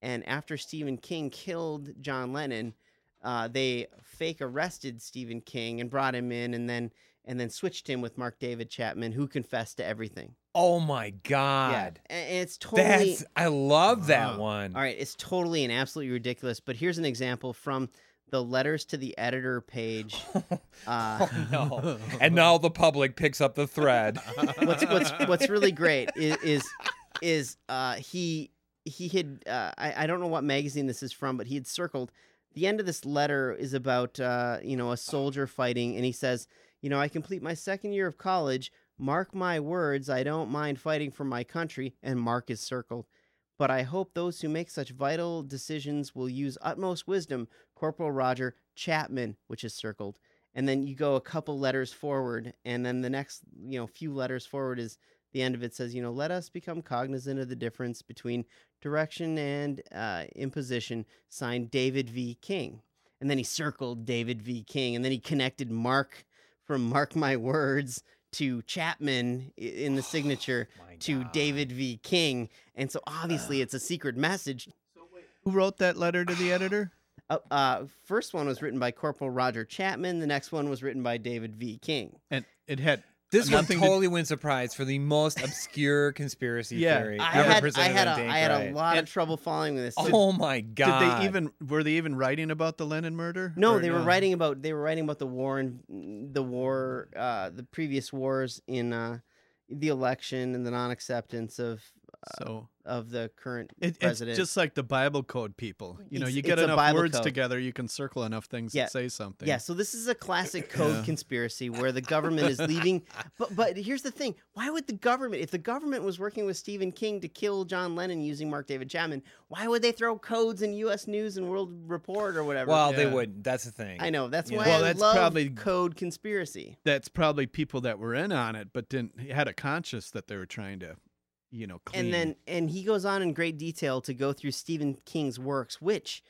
And after Stephen King killed John Lennon, uh, they fake arrested Stephen King and brought him in, and then and then switched him with Mark David Chapman, who confessed to everything. oh my god. Yeah, and it's totally That's I love that Wow. one. all right, it's totally and absolutely ridiculous. But here's an example from the letters to the editor page. Uh, oh no. and now the public picks up the thread. what's what's what's really great is is, is uh, he he had uh, I I don't know what magazine this is from, but he had circled the end of this letter is about uh, you know a soldier fighting, and he says, you know, I complete my second year of college. Mark my words, I don't mind fighting for my country, and Mark is circled. But I hope those who make such vital decisions will use utmost wisdom. Corporal Roger Chapman, which is circled. And then you go a couple letters forward, and then the next, you know, few letters forward is the end of it says, you know, let us become cognizant of the difference between direction and uh, imposition. Signed David V. King. And then he circled David V. King, and then he connected Mark from Mark My Words to Chapman in the signature My to David V. King. And so obviously it's a secret message. So Who wrote that letter to the editor? Uh, uh, first one was written by Corporal Roger Chapman. The next one was written by David V. King. And it had This one nothing to- totally wins a prize for the most obscure conspiracy Yeah. theory I ever had, I had, on a, Dank I had a lot And- of trouble following this. Oh my god! Did they even were they even writing about the Lennon murder? No, Or they were writing about they were writing about the war and the war, uh, the previous wars in uh, the election and the non-acceptance of So of the current it, it's president. just like the Bible code people. You know, It's- you get a enough Bible words code. together, you can circle enough things Yeah. that say something. Yeah, so this is a classic code Yeah. conspiracy where the government is leaving. But but here's the thing: why would the government, if the government was working with Stephen King to kill John Lennon using Mark David Chapman, why would they throw codes in U.S. News and World Report or whatever? well, they wouldn't. That's the thing. I know that's Yeah. why Well, I that's love probably- code conspiracy. That's probably people that were in on it, but didn't had a conscience that they were trying to, you know, clean. And then and he goes on in great detail to go through Stephen King's works, which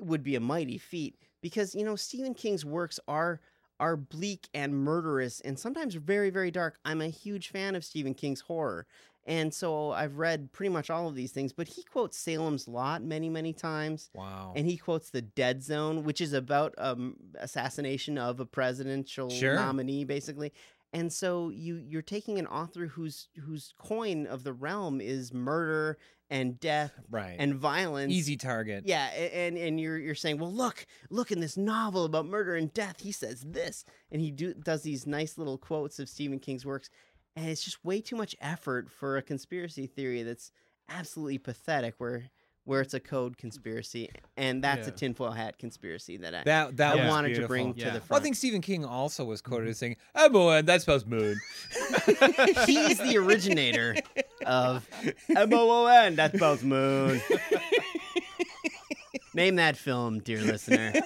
would be a mighty feat because you know Stephen King's works are are bleak and murderous and sometimes very very dark. I'm a huge fan of Stephen King's horror. And so I've read pretty much all of these things, but he quotes Salem's Lot many, many times. Wow. And he quotes the Dead Zone, which is about um assassination of a presidential Sure. nominee, basically. And so you you're taking an author whose whose coin of the realm is murder and death right. and violence. Easy target. Yeah, and and you're you're saying, well, look, look in this novel about murder and death. He says this, and he do, does these nice little quotes of Stephen King's works, and it's just way too much effort for a conspiracy theory that's absolutely pathetic. Where where it's a code conspiracy, and that's a tinfoil hat conspiracy that I, That that I was wanted to bring Yeah. to the front. I Well, I think Stephen King also was quoted mm-hmm. as saying, "I'm. That spells moon." He's the originator of M O O N. That spells moon. Name that film, dear listener.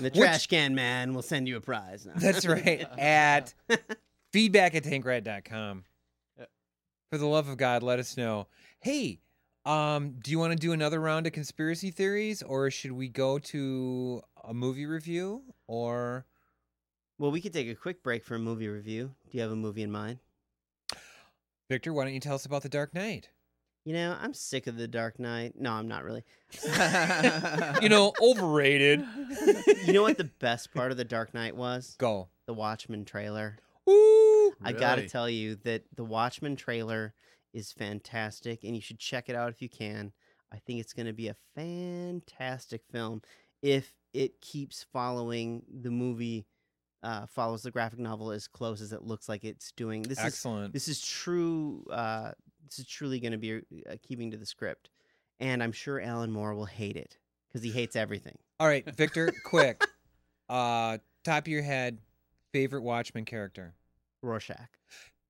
The Trash Can Man will send you a prize. No. That's right. At feedback at tankriot.com. For the love of God, let us know. Hey, um, do you want to do another round of conspiracy theories or should we go to a movie review or Well, we could take a quick break for a movie review. Do you have a movie in mind? Victor, why don't you tell us about The Dark Knight? You know, I'm sick of The Dark Knight. No, I'm not really. You know, overrated. You know what the best part of The Dark Knight was? Go. the Watchmen trailer. Ooh. I gotta tell you that the Watchmen trailer is fantastic, and you should check it out if you can. I think it's going to be a fantastic film if it keeps following the movie, uh, follows the graphic novel as close as it looks like it's doing. This is Excellent. this is true. Uh, this is truly going to be uh, keeping to the script, and I'm sure Alan Moore will hate it because he hates everything. All right, Victor, quick. Uh, top of your head, favorite Watchmen character. Rorschach.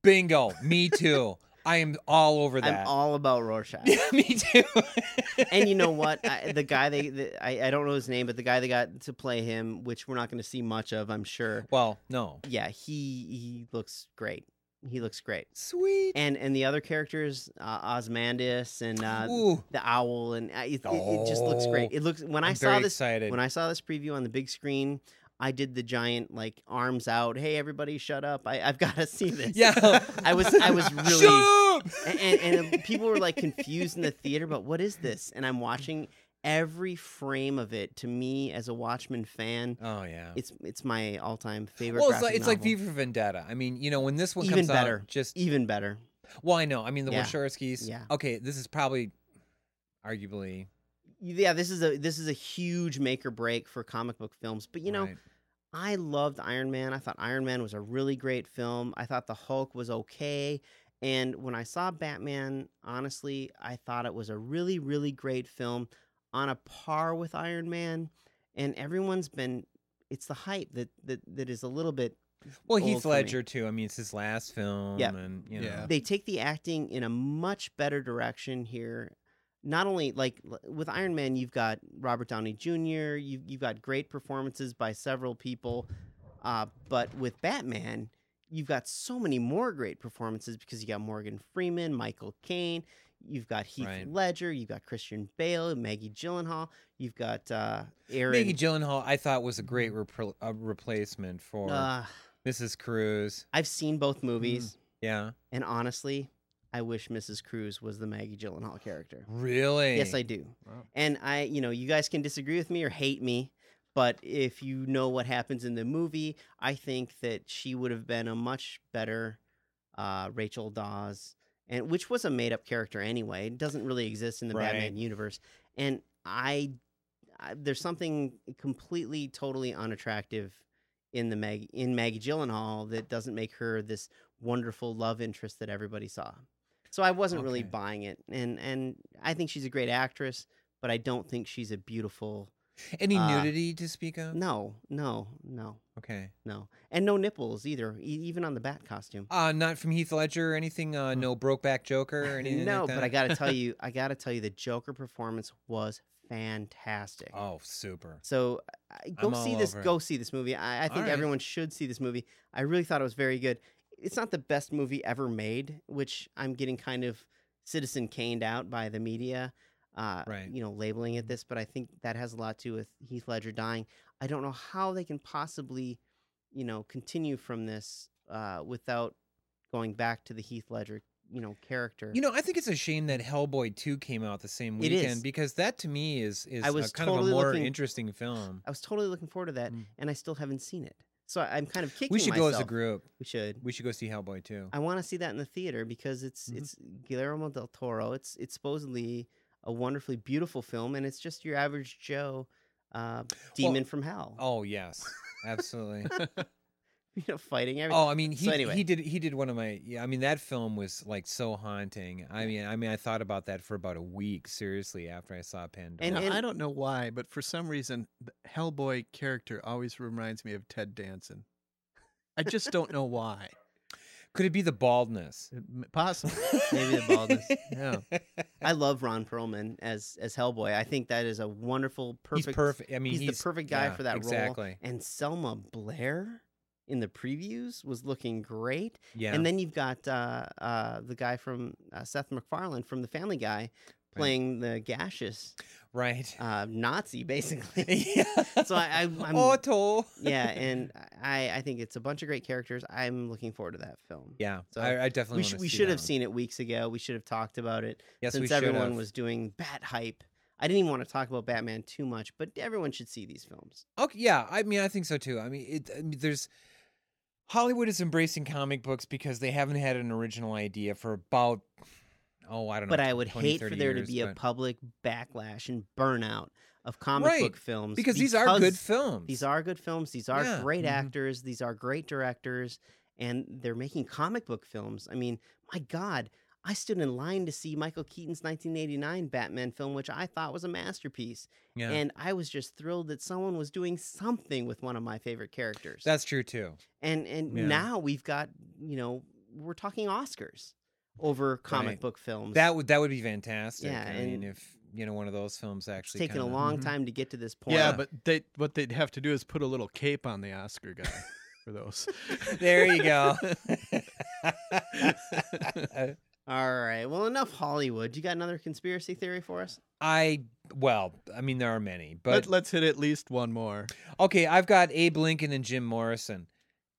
Bingo. Me too. I am all over that. I'm all about Rorschach. Yeah, me too. and you know what? I, the guy they, the, I, I don't know his name, but the guy they got to play him, which we're not going to see much of, I'm sure. Well, no. Yeah, he he looks great. He looks great. Sweet. And and the other characters, uh, Ozymandias and uh, Ooh. the owl, and uh, it, it, it just looks great. Oh, It looks when I I'm saw this excited. when I saw this preview on the big screen. I did the giant like arms out. Hey, everybody, shut up! I, I've got to see this. Yeah. I was I was really and, and, and people were like confused in the theater about what is this and i'm watching every frame of it to me as a watchmen fan Oh yeah. it's it's my all-time favorite well, it's like it's like novel. V for Vendetta. I mean, you know, when this one even comes better out, just even better well, I know. I mean, the Yeah. Wachowskis. Yeah. Okay, this is probably, arguably, yeah this is a this is a huge make or break for comic book films but you know right. I loved Iron Man. I thought Iron Man was a really great film. I thought the Hulk was okay. And when I saw Batman, honestly, I thought it was a really, really great film on a par with Iron Man. And everyone's been it's the hype that that, that is a little bit Well, Heath. Ledger too. I mean, it's his last film, Yeah. and you know, Yeah. they take the acting in a much better direction here. Not only like with Iron Man, you've got Robert Downey Jr., you've, you've got great performances by several people, uh, but with Batman, you've got so many more great performances because you got Morgan Freeman, Michael Caine, you've got Heath Right. Ledger, you've got Christian Bale, Maggie Gyllenhaal, you've got uh, Aaron. Maggie Gyllenhaal, I thought was a great repl- uh, replacement for uh, Mrs. Cruise. I've seen both movies, Yeah, and honestly, I wish Mrs. Cruise was the Maggie Gyllenhaal character. really? Yes, I do. Wow. And I, you know, you guys can disagree with me or hate me, but if you know what happens in the movie, I think that she would have been a much better uh, Rachel Dawes, and which was a made-up character anyway. It doesn't really exist in the Right. Batman universe. And I, I, there's something completely, totally unattractive in the Mag in Maggie Gyllenhaal that doesn't make her this wonderful love interest that everybody saw. So I wasn't really buying it, and and I think she's a great actress, but I don't think she's a beautiful. Any uh, nudity to speak of? No, no, no, Okay. no, and no nipples either, e- even on the bat costume. Uh, not from Heath Ledger or anything. Uh, no Brokeback Joker or anything. no, like that? but I got to tell you, I got to tell you, the Joker performance was fantastic. Oh, super. So uh, go I'm see this. Go see this movie. I, I think right. everyone should see this movie. I really thought it was very good. It's not the best movie ever made, which I'm getting kind of Citizen caned out by the media. Uh, Right. You know, labeling it this, but I think that has a lot to do with Heath Ledger dying. I don't know how they can possibly, you know, continue from this uh, without going back to the Heath Ledger, you know, character. You know, I think it's a shame that Hellboy 2 came out the same weekend because that to me is is I was kind totally of a more looking- interesting film. I was totally looking forward to that, Mm. and I still haven't seen it. So I'm kind of kicking We should go as a group. We should. We should go see Hellboy too. I want to see that in the theater because it's Mhm. it's Guillermo del Toro. It's it's supposedly a wonderfully beautiful film, and it's just your average Joe uh, demon from hell. Oh yes, absolutely. you know, fighting everything. Oh, I mean, he So anyway. he did he did one of my. Yeah, I mean, that film was like so haunting. I mean, I mean, I thought about that for about a week seriously after I saw Pandora. And- and- I don't know why, but for some reason, the Hellboy character always reminds me of Ted Danson. I just don't know why. Could it be the baldness? It m- Possible. Maybe the baldness. Yeah. I love Ron Perlman as as Hellboy. I think that is a wonderful, perfect. he's perfect. I mean, he's, he's, the perfect guy yeah, for that role. exactly. And Selma Blair in the previews was looking great. Yeah. And then you've got uh, uh, the guy from uh, Seth MacFarlane from The Family Guy playing the gaseous right. uh, Nazi, basically. yeah. so I, I, I'm Otto. yeah, and I, I think it's a bunch of great characters. I'm looking forward to that film. Yeah. So I, I definitely. we, sh- we should have one. seen it weeks ago. We should have talked about it Yes, since everyone have. was doing bat hype. I didn't even want to talk about Batman too much, but everyone should see these films. Okay, yeah, I mean, I think so too. I mean, it, I mean, there's Hollywood is embracing comic books because they haven't had an original idea for about oh I don't know. But I would 20, hate for there years, to be a public backlash and burnout of comic Right, book films because these are good films. These are good films. These are Yeah, great mhm. actors. These are great directors, and they're making comic book films. I mean, my God, I stood in line to see Michael Keaton's 1989 Batman film, which I thought was a masterpiece, yeah. and I was just thrilled that someone was doing something with one of my favorite characters. That's true too. and and Yeah. now we've got you know we're talking Oscars over comic Right. book films. That would that would be fantastic. Yeah, I mean, and if you know one of those films it's actually taken a kinda- long Mhm. time to get to this point. Yeah, but they what they'd have to do is put a little cape on the Oscar guy for those. There you go. All right. Well, enough Hollywood. You got another conspiracy theory for us? I well, I mean there are many, but Let, let's hit at least one more. okay, I've got Abe Lincoln and Jim Morrison,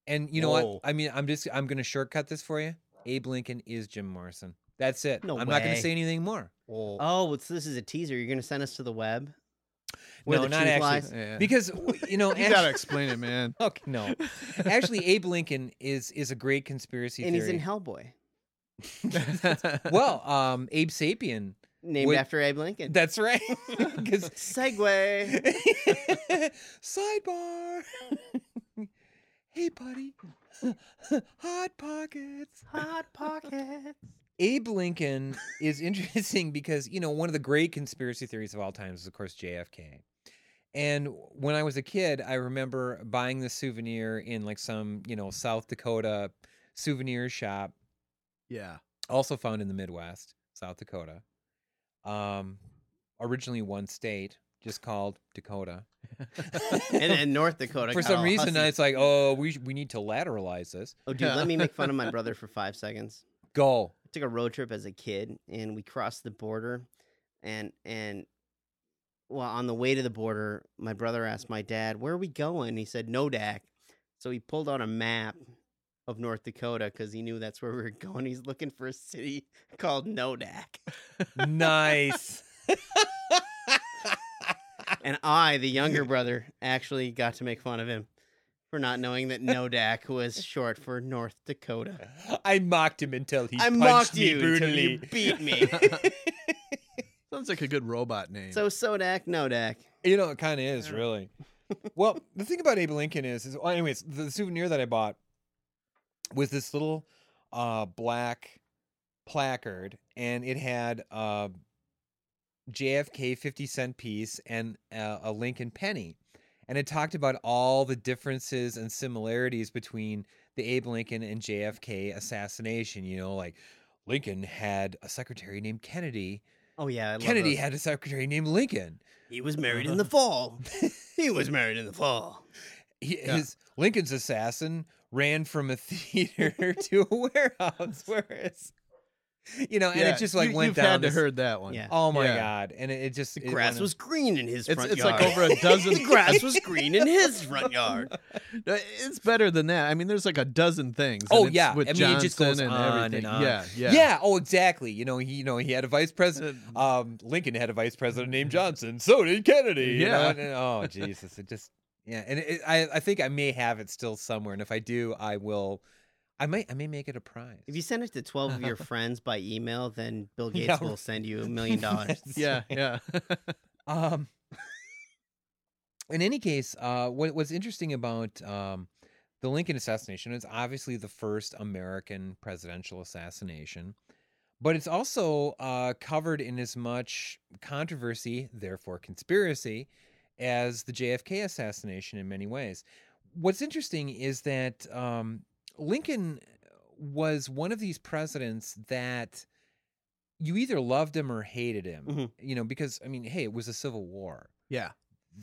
and you know Whoa. what? I mean, I'm just I'm going to shortcut this for you. Abe Lincoln is Jim Morrison. That's it. No I'm not going way. to say anything more. Oh, well, so this is a teaser. You're going to send us to the web? Where no, the not truth actually, lies? Yeah. because you know, you gotta explain it, man. okay, no, actually, Abe Lincoln is is a great conspiracy theory. And he's theory. in Hellboy, well, um, Abe Sapien. named Would- after Abe Lincoln. That's right. Because Segway. sidebar. hey, buddy. Hot pockets. Hot Pockets. Abe Lincoln is interesting because, you know, one of the great conspiracy theories of all times is, of course, JFK. And when I was a kid, I remember buying this souvenir in like some, you know, South Dakota souvenir shop, yeah. also found in the Midwest, South Dakota. Um, originally one state, just called Dakota. and then North Dakota. For some reason, hussy. it's like, oh, we we need to lateralize this. Oh, dude, let me make fun of my brother for five seconds. Go. I took a road trip as a kid and we crossed the border and and well on the way to the border my brother asked my dad where are we going he said nodak so he pulled out a map of north dakota because he knew that's where we were going he's looking for a city called nodak nice. and i the younger brother actually got to make fun of him for not knowing that nodak was short for north dakota I mocked him until he i punched mocked me you until brutally. you beat me Sounds like a good robot name. so sodak nodak You know, it kind of is really. well, the thing about Abe Lincoln is, is well, anyways, the souvenir that I bought was this little uh, black placard, and it had a JFK fifty cent piece and a, a Lincoln penny, and it talked about all the differences and similarities between the Abe Lincoln and JFK assassination. You know, like Lincoln had a secretary named Kennedy. oh yeah I Kennedy had a secretary named Lincoln. He was married in the fall. he was married in the fall. he, Yeah. his Lincoln's assassin ran from a theater to a warehouse, whereas you know, and yeah, it just like you, went you've down. had to heard that one. Yeah. Oh my Yeah. god! And it, it just The it grass was green in his It's front it's yard. like over a dozen. the grass was green in his front yard. No, It's better than that. I mean, there's like a dozen things. Oh it's yeah, with I mean it just goes Johnson and on everything. and on. Yeah, yeah, yeah. Oh, exactly. You know, he you know he had a vice president. Um, Lincoln had a vice president named Johnson. So did Kennedy. you know, Yeah. and- and- oh Jesus! It just yeah, and it, I I think I may have it still somewhere, and if I do, I will. I might I may make it a prize. If you send it to 12 of your friends by email, then Bill Gates Yeah, will send you a million dollars. Yeah, yeah. Um, in any case, uh, what, what's interesting about um, the Lincoln assassination is obviously the first American presidential assassination, but it's also uh, covered in as much controversy, therefore conspiracy, as the JFK assassination in many ways. What's interesting is that um, Lincoln was one of these presidents that you either loved him or hated him, Mhm. you know, because I mean, hey, it was a civil war. yeah.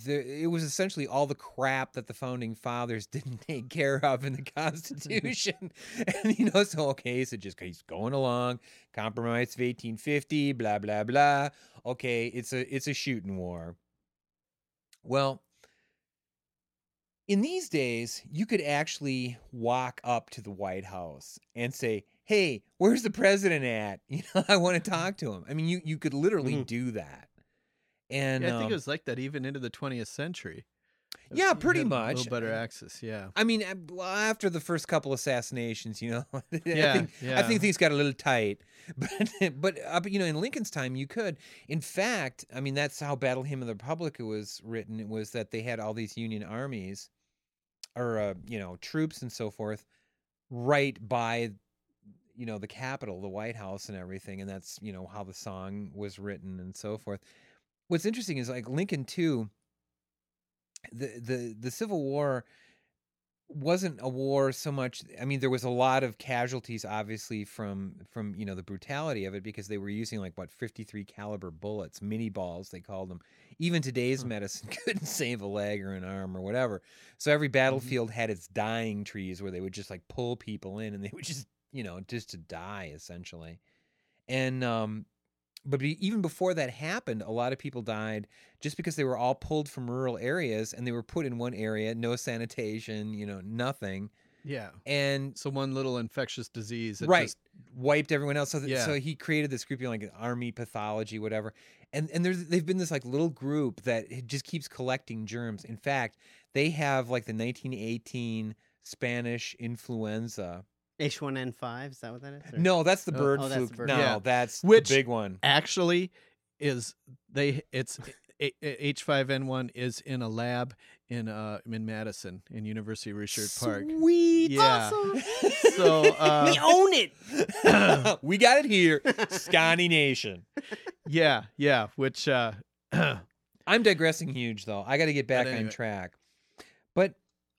The, it was essentially all the crap that the founding fathers didn't take care of in the Constitution, and you know, so okay, so just he's going along, compromise of eighteen fifty, blah blah blah. Okay, it's a it's a shooting war. Well, in these days, you could actually walk up to the White House and say, "Hey, where's the president at? You know, I want to talk to him." I mean, you you could literally Mhm. do that. And yeah I think um, it was like that even into the 20th century. Yeah, pretty Had much. A little better access, yeah. I mean, after the first couple assassinations, you know, I Yeah, think I think things got a little tight. But but uh, you know, in Lincoln's time, you could. In fact, I mean, that's how Battle Hymn of the Republic was written. It was that they had all these Union armies, or uh, you know, troops and so forth, right by, you know, the Capitol, the White House, and everything. And that's you know how the song was written and so forth. What's interesting is like Lincoln too. The the the Civil War wasn't a war so much i mean there was a lot of casualties obviously from from you know the brutality of it because they were using like what 53 caliber bullets minie balls they called them even today's medicine couldn't save a leg or an arm or whatever. So every battlefield had its dying trees where they would just like pull people in and they would just you know just to die essentially. And um but be, even before that happened, a lot of people died just because they were all pulled from rural areas and they were put in one area, no sanitation, you know, nothing, Yeah. and So one little infectious disease. that right just- wiped everyone else. So, th- Yeah. so he created this group, you know, like army pathology, whatever. And and there's they've been this like little group that just keeps collecting germs. In fact, they have like the 1918 Spanish influenza. H1N5, is that what that is? Or- No, that's the Oh, bird oh, that's flu. the bird no. Yeah. that's Which- the big one. actually is they it's H five N one is in a lab in uh in Madison in University of Research Park. Sweet. Yeah. Awesome. So uh, we own it. we got it here, Sconnie Nation. yeah, yeah, which uh I'm digressing huge though. I got to get back on track. But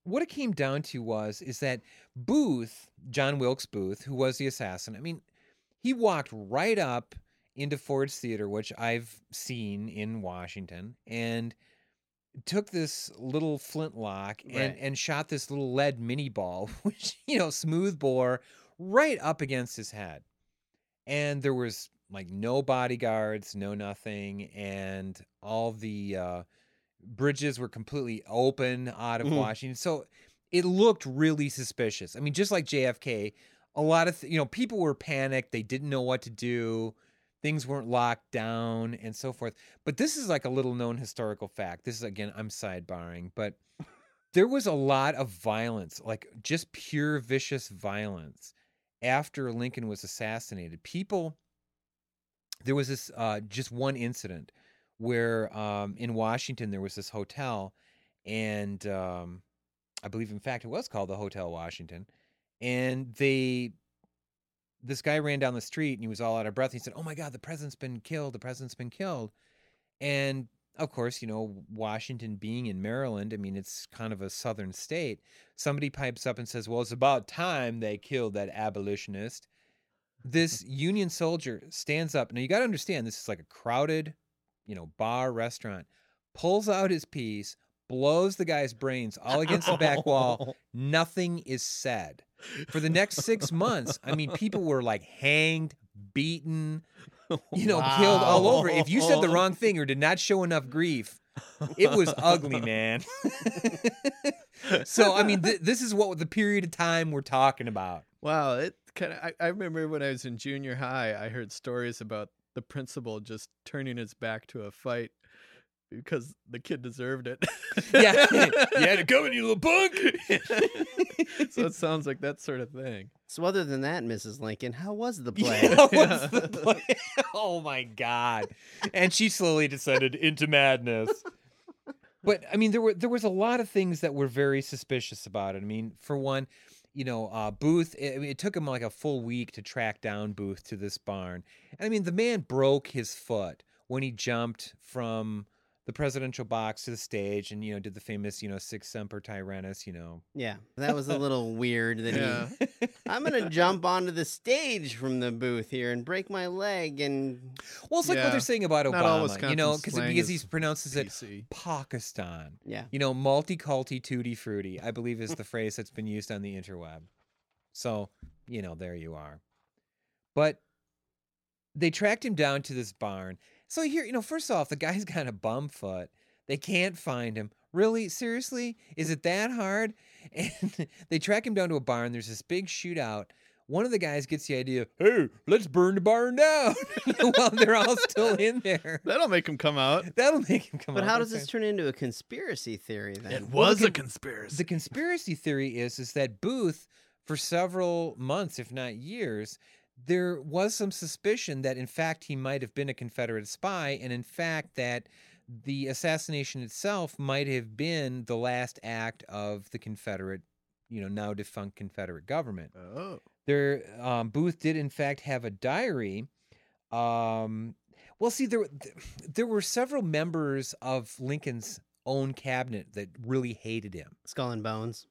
what it came down to was is that Booth, John Wilkes Booth, who was the assassin. I mean, he walked right up into Ford's Theater, which I've seen in Washington, and took this little flintlock and Right. and shot this little lead minie ball, which you know, smooth bore, right up against his head. And there was like no bodyguards, no nothing, and all the uh, bridges were completely open out of Mhm. Washington. So it looked really suspicious. I mean, just like JFK, a lot of th- you know people were panicked. They didn't know what to do. Things weren't locked down and so forth. But this is like a little known historical fact. This is again, I'm sidebarring, but there was a lot of violence, like just pure vicious violence after Lincoln was assassinated. People, there was this uh, just one incident where um, in Washington there was this hotel, and um, I believe, in fact, it was called the Hotel Washington, and they. This guy ran down the street and he was all out of breath. He said, "Oh my God, the president's been killed! The president's been killed!" And of course, you know, Washington being in Maryland, I mean, it's kind of a southern state. Somebody pipes up and says, Well, it's about time they killed that abolitionist. This Union soldier stands up. Now, you got to understand, this is like a crowded, you know, bar restaurant, pulls out his piece, blows the guy's brains all against the back wall. Nothing is said. For the next six months, I mean, people were like hanged, beaten, you know, killed all over. If you said the wrong thing or did not show enough grief, it was ugly, man. so, I mean, th- this is what the period of time we're talking about. Wow, it kind of. I, I remember when I was in junior high, I heard stories about the principal just turning his back to a fight because the kid deserved it. Yeah. You had it coming, you little punk. so it sounds like that sort of thing. So other than that, Mrs. Lincoln, how was the play? Yeah, what's the play? oh my god! And she slowly descended into madness. But I mean, there were there was a lot of things that were very suspicious about it. I mean, for one, you know, uh, Booth. It, I mean, it took him like a full week to track down Booth to this barn. And I mean, the man broke his foot when he jumped from the presidential box to the stage, and you know, did the famous, you know, sic semper tyrannis. You know, Yeah, that was a little weird. That Yeah. he, I'm gonna jump onto the stage from the booth here and break my leg, and well, it's like what they're saying about Not all Obama. You know, because because is he pronounces it PC. Pakistan. yeah, You know, multi-culti tutti frutti, I believe is the phrase that's been used on the interweb. So, you know, there you are. But they tracked him down to this barn. So here, you know, first off, the guy's got a bum foot. They can't find him. Really? Seriously? Is it that hard? And they track him down to a barn. There's this big shootout one of the guys gets the idea, hey, let's burn the barn down while they're all still in there. That'll make him come out. That'll make him come out. But out. how does this turn into a conspiracy theory then? It Well, was the a con- conspiracy. The conspiracy theory is is that Booth, for several months, if not years, there was some suspicion that in fact he might have been a Confederate spy, and in fact that the assassination itself might have been the last act of the Confederate, you know, now defunct Confederate government. oh. There, um, Booth did in fact have a diary. Um, well, see, there there were several members of Lincoln's own cabinet that really hated him. Skull and Bones.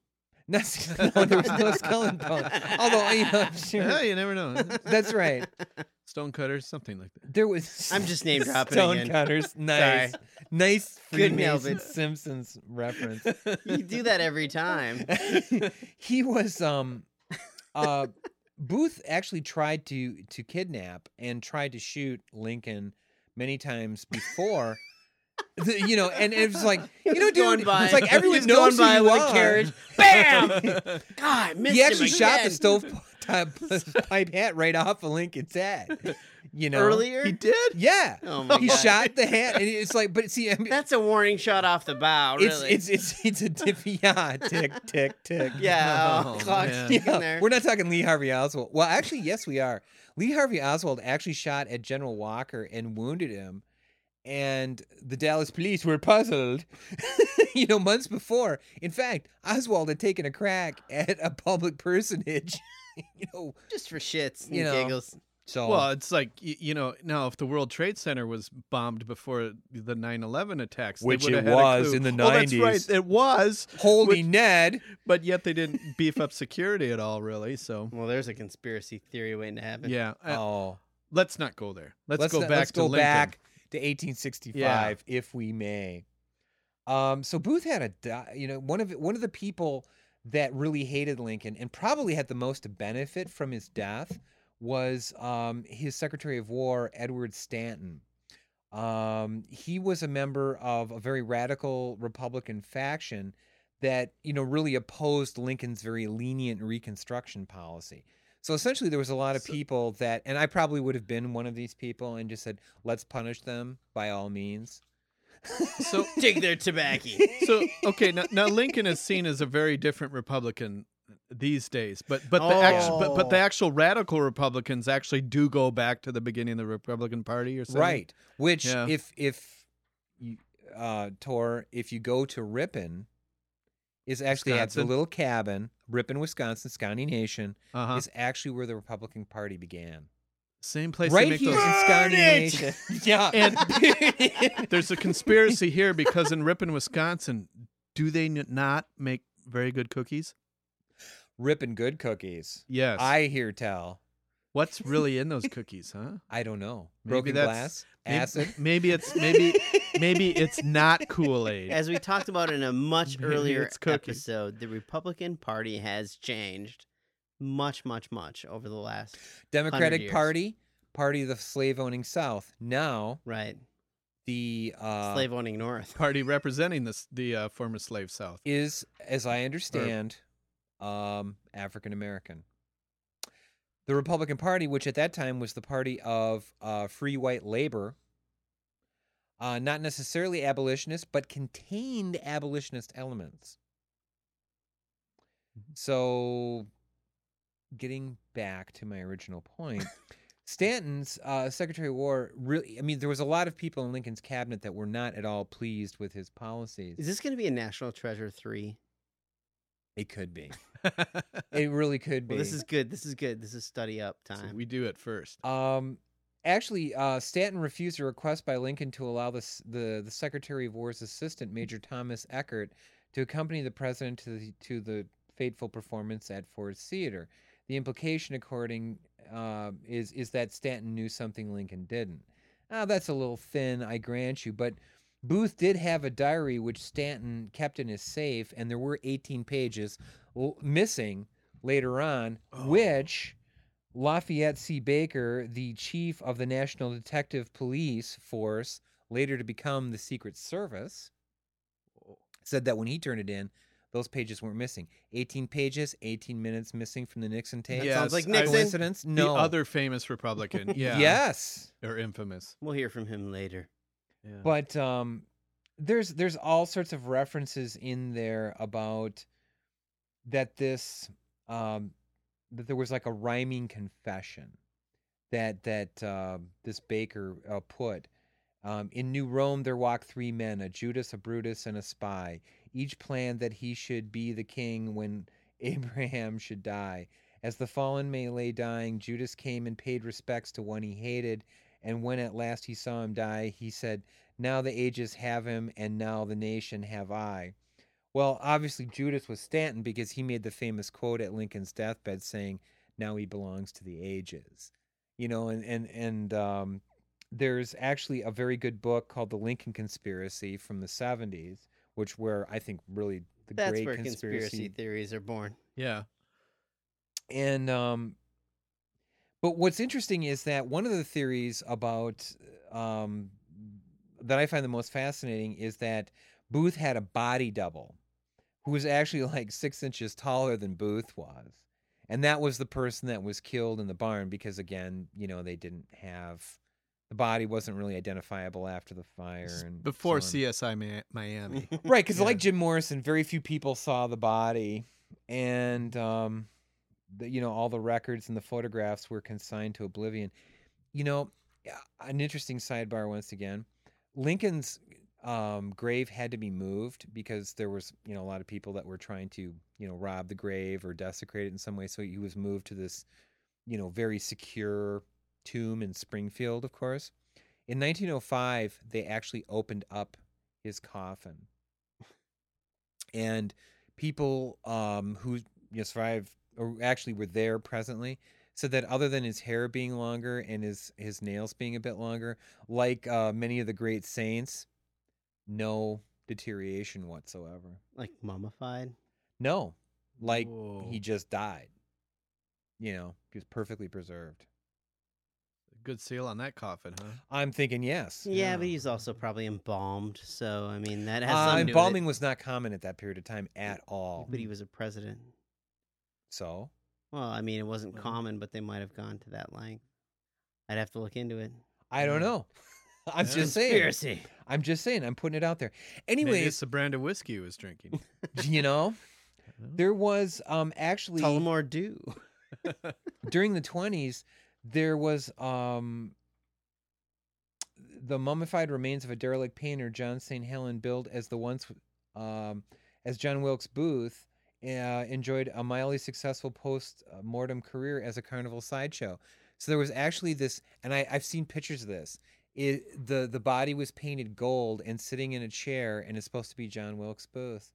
No, no, there was no skull and bone. Although you know, I'm sure Yeah, you never know. that's right. Stonecutters, something like that. There was. I'm just name dropping Stone again. cutters. Nice, nice. Couldn't Freemason it. Simpsons reference. You do that every time. he was um uh Booth actually tried to to kidnap and tried to shoot Lincoln many times before. The- you know, and it was like, you know, going dude, by- it's like everyone he's knows going by who you with a are. carriage. Bam! God, missed he him actually shot the again. stove uh, pipe hat right off of Lincoln's head. You know, earlier. He did? Yeah, Oh my he God. shot the hat, and it's like, but see, I mean, That's a warning shot off the bow. it's, Really. it's it's it's a diff- yeah, tick tick tick. yeah. Oh, Oh, clock's man. ticking Yeah, there. we're not talking Lee Harvey Oswald. Well, actually, yes, we are. Lee Harvey Oswald actually shot at General Walker and wounded him. And the Dallas police were puzzled, you know, months before. In fact, Oswald had taken a crack at a public personage, you know. Just for shits and You know. giggles. So, Well, it's like, you know, now if the World Trade Center was bombed before the 9 11 attacks, they Which would it have had a was clue. in the Oh, that's 90s. right. It was. holy which- Ned. But yet they didn't beef up security at all, really. So, Well, there's a conspiracy theory waiting to happen. yeah. uh, Oh, let's not go there. Let's, go not- back let's to go Lincoln. back to 1865, if we may. Um, so Booth had a, you know, one of one of the people that really hated Lincoln and probably had the most to benefit from his death was um, his Secretary of War Edward Stanton. Um, he was a member of a very radical Republican faction that you know really opposed Lincoln's very lenient Reconstruction policy. So essentially, there was a lot of people that, and I probably would have been one of these people and just said, "Let's punish them by all means." So, Take their tobacco. so okay, now, now Lincoln is seen as a very different Republican these days, but but the actual but, but the Oh. actual radical Republicans actually do go back to the beginning of the Republican Party or something. Right. Which, Yeah. if if you, uh, Tor, if you go to Ripon, is actually at the little cabin, Ripon, Wisconsin, Sconnie Nation, Uh-huh. is actually where the Republican Party began. Same place. they right make here those- in Sconnie Nation. yeah. And there's a conspiracy here because in Ripon, Wisconsin, do they not make very good cookies? Ripon good cookies. Yes. I hear tell. What's really in those cookies, huh? I don't know. Maybe Broken that's- glass, Maybe, acid. Maybe it's maybe maybe it's not Kool Aid. As we talked about in a much Maybe earlier episode, the Republican Party has changed much, much, much over the last. Democratic years. Party, party of the slave owning South. Now Right. the uh, Slave owning North. Party representing this the uh, former slave South. is, as I understand, um, African American. The Republican Party, which at that time was the party of uh, free white labor, uh, not necessarily abolitionist, but contained abolitionist elements. So, getting back to my original point, Stanton's uh, Secretary of War really, I mean, there was a lot of people in Lincoln's cabinet that were not at all pleased with his policies. Is this going to be a National Treasure 3? It could be. It really could be. Well, this is good. This is good. This is study up So time. we do it first. um actually uh Stanton refused a request by Lincoln to allow the the, the Secretary of War's assistant Major Thomas Eckert to accompany the president to the to the fateful performance at Ford's Theater. The implication according uh, is is that Stanton knew something Lincoln didn't. Ah, that's a little thin, I grant you, but Booth did have a diary which Stanton kept in his safe, and there were 18 pages l- missing later on, oh. which Lafayette C. Baker, the chief of the National Detective Police Force, later to become the Secret Service, said that when he turned it in, those pages weren't missing. 18 pages, 18 minutes missing from the Nixon tape. That sounds like Nixon. Coincidence? No. The other famous Republican. Yeah. Yes. Or infamous. We'll hear from him later. Yeah. But um, there's there's all sorts of references in there about that this um, that there was like a rhyming confession that that uh, this baker uh, put. Um, in New Rome, there walked three men: a Judas, a Brutus, and a spy. Each planned that he should be the king when Abraham should die. As the fallen may lay dying, Judas came and paid respects to one he hated. And when at last he saw him die, he said, Now the ages have him, and now the nation have I. Well, obviously, Judas was Stanton because he made the famous quote at Lincoln's deathbed saying, Now he belongs to the ages. You know, and, and, and, um, there's actually a very good book called The Lincoln Conspiracy from the 70s, which where I think really the That's great where conspiracy theories are born. yeah. and um but what's interesting is that one of the theories about um that I find the most fascinating is that Booth had a body double who was actually like six inches taller than Booth was. And that was the person that was killed in the barn because again, you know, they didn't have the body wasn't really identifiable after the fire and Before so. CSI Miami. Right, because Yeah. like Jim Morrison, very few people saw the body, and um, the, you know all the records and the photographs were consigned to oblivion. You know, an interesting sidebar once again. Lincoln's um, grave had to be moved because there was you know a lot of people that were trying to you know rob the grave or desecrate it in some way. So he was moved to this you know very secure tomb in Springfield, of course. In 1905, they actually opened up his coffin and people um, who you know, survived or actually were there presently said that other than his hair being longer and his his nails being a bit longer, like uh, many of the great saints, no deterioration whatsoever. Like mummified. No, like Whoa. he just died. You know, he was perfectly preserved. Good seal on that coffin, huh? I'm thinking yes. Yeah, but he's also probably embalmed. So I mean that has Uh, something to embalming it. was not common at that period of time at all. But he was a president. So Well, I mean, it wasn't Well. common, but they might have gone to that length. I'd have to look into it. I don't know. I'm Yeah. just saying. Conspiracy. I'm just saying. I'm putting it out there. Maybe Anyways, it's the brand of whiskey he was drinking. you know, there was um actually Tullamore Dew. during the 20s there was um the mummified remains of a derelict painter John St. Helen billed as the once um as John Wilkes Booth uh, enjoyed a mildly successful post-mortem career as a carnival sideshow. So there was actually this, and I, I've seen pictures of this. It, the the body was painted gold and sitting in a chair, and it's supposed to be John Wilkes Booth.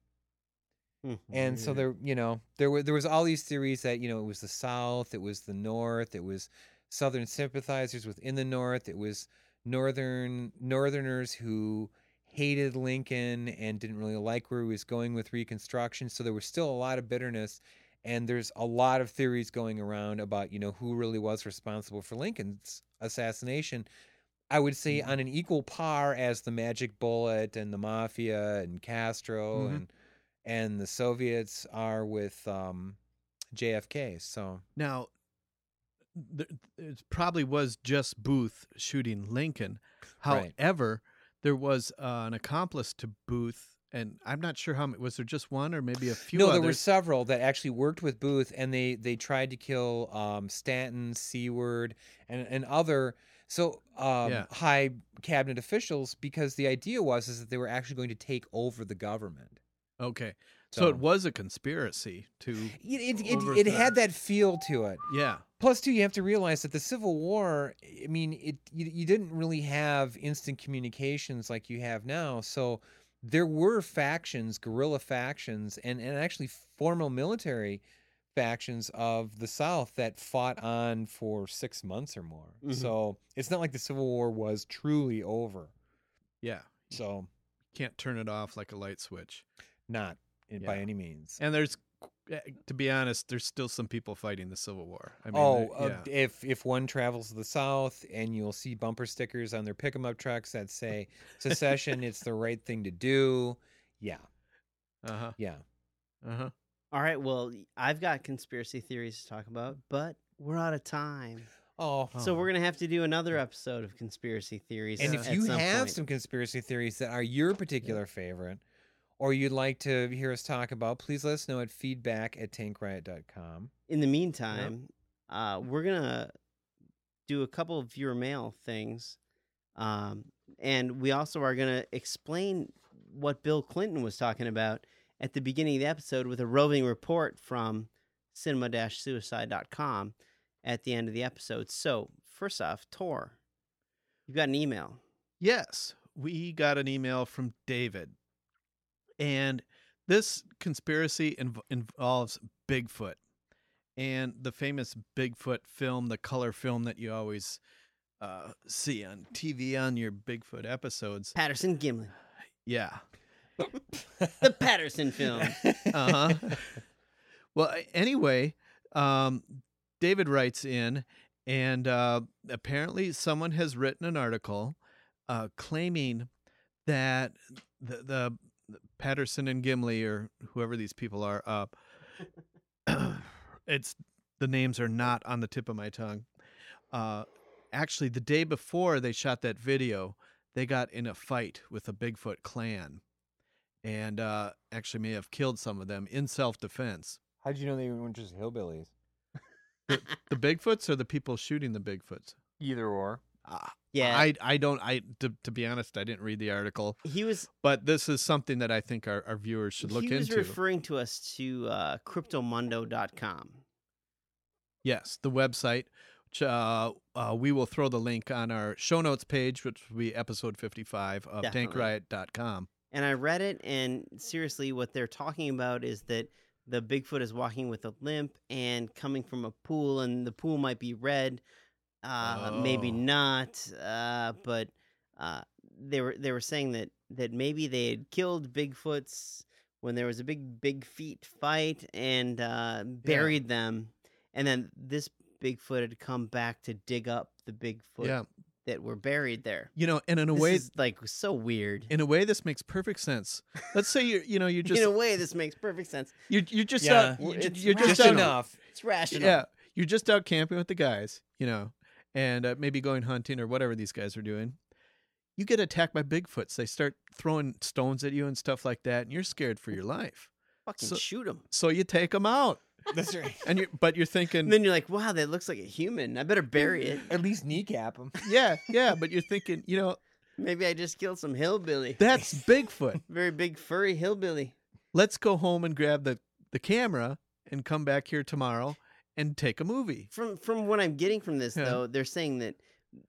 Hmm. And so there, you know, there were there was all these theories that you know it was the South, it was the North, it was Southern sympathizers within the North, it was Northern Northerners who hated Lincoln and didn't really like where he was going with Reconstruction. So there was still a lot of bitterness, and there's a lot of theories going around about you know who really was responsible for Lincoln's assassination. I would say on an equal par as the Magic Bullet and the Mafia and Castro Mhm. and and the Soviets are with um, JFK. So Now, it probably was just Booth shooting Lincoln. Right. There was uh, an accomplice to Booth, and I'm not sure how many. Was there just one or maybe a few no, others? there were several that actually worked with Booth, and they they tried to kill um, Stanton, Seward, and and other so um, Yeah. high cabinet officials because the idea was is that they were actually going to take over the government. Okay. So, So- it was a conspiracy to. It it, it, it had that feel to it. Yeah. Plus, too, you have to realize that the Civil War. I mean, it you, you didn't really have instant communications like you have now, so there were factions, guerrilla factions, and and actually formal military factions of the South that fought on for six months or more. Mhm. So it's not like the Civil War was truly over. Yeah. So Can't turn it off like a light switch. not in, by any means. And there's, eh, to be honest, there's still some people fighting the Civil War. I mean, oh, uh, uh, if if one travels to the south and you'll see bumper stickers on their pick 'em up trucks that say secession, it's the right thing to do. Yeah, yeah. Uh-huh. yeah. Uh huh. All right. Well, I've got conspiracy theories to talk about, but we're out of time. Oh. So we're gonna have to do another episode of conspiracy theories. And if you some have point. some conspiracy theories that are your particular favorite, or you'd like to hear us talk about, please let us know at feedback at tankriot.com. in the meantime, uh, we're gonna do a couple of viewer mail things, um, and we also are gonna explain what Bill Clinton was talking about at the beginning of the episode with a roving report from cinema-suicide.com at the end of the episode. So first off, Tor, you've got an email. Yes, we got an email from David. And this conspiracy inv- involves Bigfoot and the famous Bigfoot film, the color film that you always uh, see on TV on your Bigfoot episodes. Patterson Gimlin, Yeah. the Patterson film. Uh huh. well, anyway, um, David writes in, and uh, apparently someone has written an article uh, claiming that the, the Patterson and Gimli or whoever these people are, uh, it's the names are not on the tip of my tongue. Uh, actually, the day before they shot that video, they got in a fight with a Bigfoot clan and uh, actually may have killed some of them in self defense. How did you know they weren't just hillbillies? The Bigfoots or the people shooting the Bigfoots? Either or. Uh, Yeah, I I don't I to, to be honest I didn't read the article, he was but this is something that I think our, our viewers should look he was into. referring to us to uh, cryptomundo.com. yes, the website. Which, uh, uh, we will throw the link on our show notes page, which will be episode 55 of Definitely. tankriot.com. And I read it, and seriously, what they're talking about is that the Bigfoot is walking with a limp and coming from a pool, and the pool might be red, uh, maybe Oh. not, uh, but uh, they were they were saying that that maybe they had killed Bigfoots when there was a big big feet fight and uh, buried them, and then this Bigfoot had come back to dig up the Bigfoot Yeah, that were buried there. you know, and in a This way, is, like so weird. in a way, this makes perfect sense. Let's say you you know you just in a way, this makes perfect sense. you you just Yeah. out, you, It's you're just, Just out, enough. It's rational. Yeah, you're just out camping with the guys, you know, and uh, maybe going hunting or whatever these guys are doing. You get attacked by Bigfoots. They start throwing stones at you and stuff like that, and you're scared for your life. Fucking So- shoot them. So you take them out, That's right. and you but you're thinking, And then you're like, wow, that looks like a human. I better bury it. At least kneecap them. yeah, yeah, but you're thinking, you know, Maybe I just killed some hillbilly. that's Bigfoot. Very big furry hillbilly. Let's go home and grab the the camera and come back here tomorrow and take a movie. From from what I'm getting from this Yeah. though, they're saying that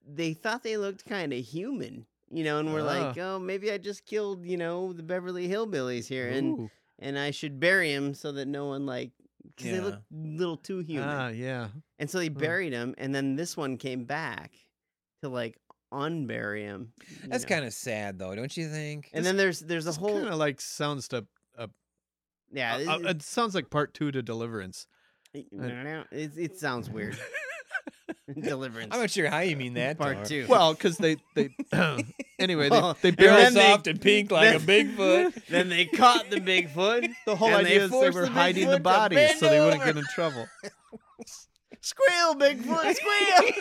they thought they looked kind of human, you know, and we're like, Ah. oh, maybe I just killed, you know, the Beverly Hillbillies here, and Ooh. and I should bury him so that no one like, because they look a little too human. ah, yeah. And so they buried him, and then this one came back to like unbury him. That's kind of sad, though, don't you think? And then there's there's a whole kind of like sounds to a yeah. uh, it- it sounds like part two to Deliverance. it, uh, it, it sounds weird. Deliverance. I'm not sure how you mean that. part two. Well, because they they anyway Well, they they and They're then they- soft and pink like a then- Bigfoot. then they caught the Bigfoot. the whole and they idea is they forced were the hiding Bigfoot the to bodies bend so they wouldn't over. get in trouble. Squeal, Bigfoot, squeal.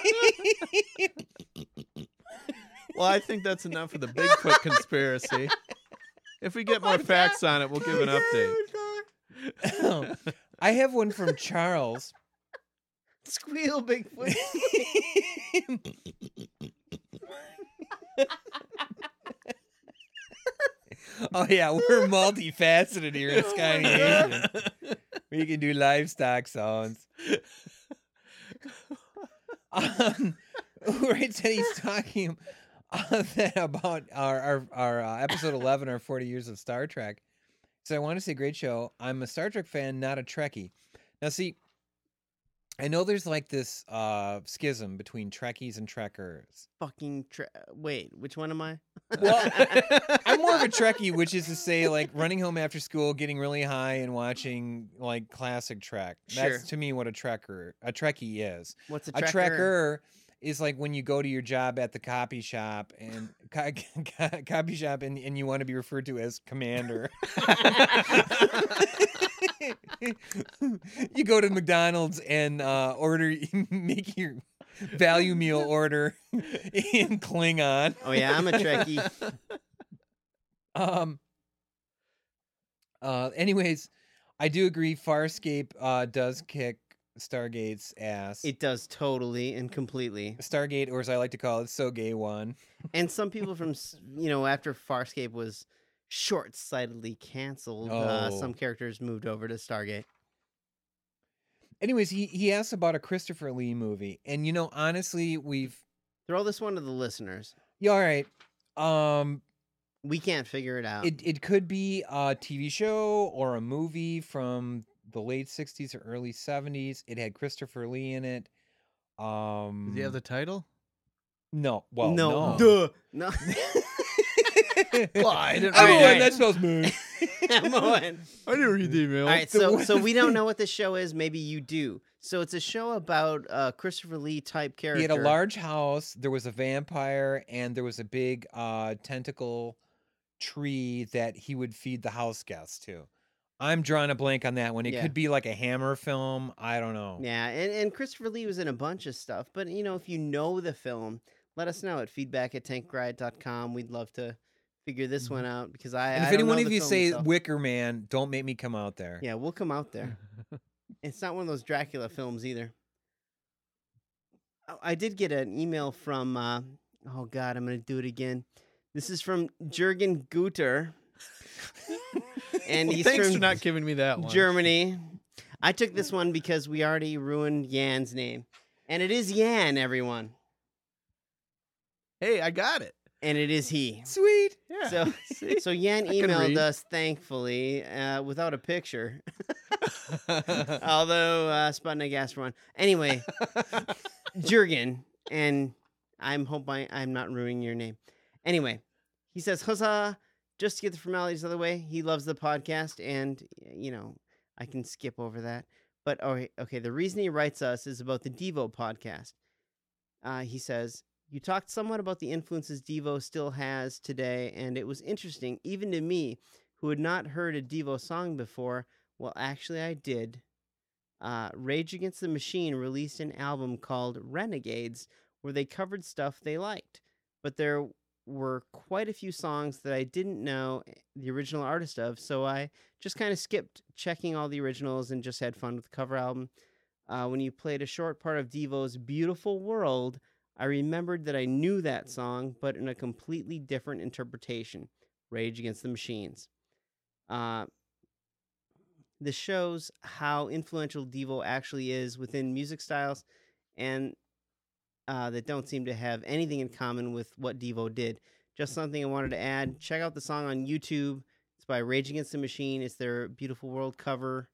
Well, I think that's enough of the Bigfoot conspiracy. If we get more oh facts on it, we'll give an update. I have one from Charles. Squeal, Bigfoot. Oh yeah, we're multifaceted here in Sconnie Nation. We can do livestock sounds. Um, right, said he's talking uh, about our our, our uh, episode eleven, our forty years of Star Trek. So I want to say, great show. I'm a Star Trek fan, not a Trekkie. Now, see, I know there's like this uh, schism between Trekkies and Trekkers. Fucking tra- wait, which one am I? Well, I'm more of a Trekkie, which is to say, like running home after school, getting really high, and watching like classic Trek. Sure. That's to me what a Trekker, a Trekkie is. What's a A trekker? Is like when you go to your job at the copy shop and co- co- copy shop and, and you want to be referred to as commander. you go to McDonald's and uh, order make your value meal order in Klingon. Oh yeah, I'm a Trekkie. Um. Uh. Anyways, I do agree. Farscape uh does kick Stargate's ass. It does totally and completely. Stargate, or as I like to call it, so gay one. And some people from you know after Farscape was short-sightedly canceled, uh, Oh. some characters moved over to Stargate. Anyways, he he asked about a Christopher Lee movie, and you know, honestly, we've Throw this one to the listeners. yeah, all right. Um, We can't figure it out. it it could be a TV show or a movie from the late '60s or early '70s. It had Christopher Lee in it. Um, Does he have the title? no? Well, no, no. duh, no. Well, I didn't I'm read Owen, that smells moon. I'm Owen. I didn't read the email. All right, The so one- so we don't know what the show is. Maybe you do. So it's a show about a Christopher Lee type character. He had a large house. There was a vampire, and there was a big uh, tentacle tree that he would feed the house guests to. I'm drawing a blank on that one. It Yeah. could be like a Hammer film. I don't know. Yeah, and, and Christopher Lee was in a bunch of stuff. But you know, if you know the film, let us know at feedback at tankriot.com. We'd love to figure this one out because I. Mm-hmm. And I if don't any one know of you film say itself. Wicker Man, don't make me come out there. Yeah, we'll come out there. it's not one of those Dracula films either. Oh, I did get an email from. Uh, oh God, I'm gonna do it again. This is from Jürgen Guter, and Well, he's thanks for not giving me that one. Germany. I took this one because we already ruined Yan's name, and it is Yan, everyone, Hey, I got it. and it is he. Sweet. Yeah. So, See? so Yan emailed us, thankfully, uh, without a picture. Although uh, Sputnik asked for one. Anyway, Jurgen, and I'm hope I, I'm not ruining your name. Anyway, he says, huzzah, just to get the formalities out of the way. He loves the podcast, and, you know, I can skip over that. But, okay, okay the reason he writes us is about the Devo podcast. Uh, he says, You talked somewhat about the influences Devo still has today, and it was interesting, even to me, who had not heard a Devo song before. Well, actually, I did. Uh, Rage Against the Machine released an album called Renegades where they covered stuff they liked. But there were quite a few songs that I didn't know the original artist of, so I just kind of skipped checking all the originals and just had fun with the cover album. Uh, when you played a short part of Devo's Beautiful World, I remembered that I knew that song, but in a completely different interpretation Rage Against the Machines. Uh, this shows how influential Devo actually is within music styles and uh, that don't seem to have anything in common with what Devo did. Just something I wanted to add. Check out the song on YouTube. It's by Rage Against the Machine. It's their Beautiful World cover.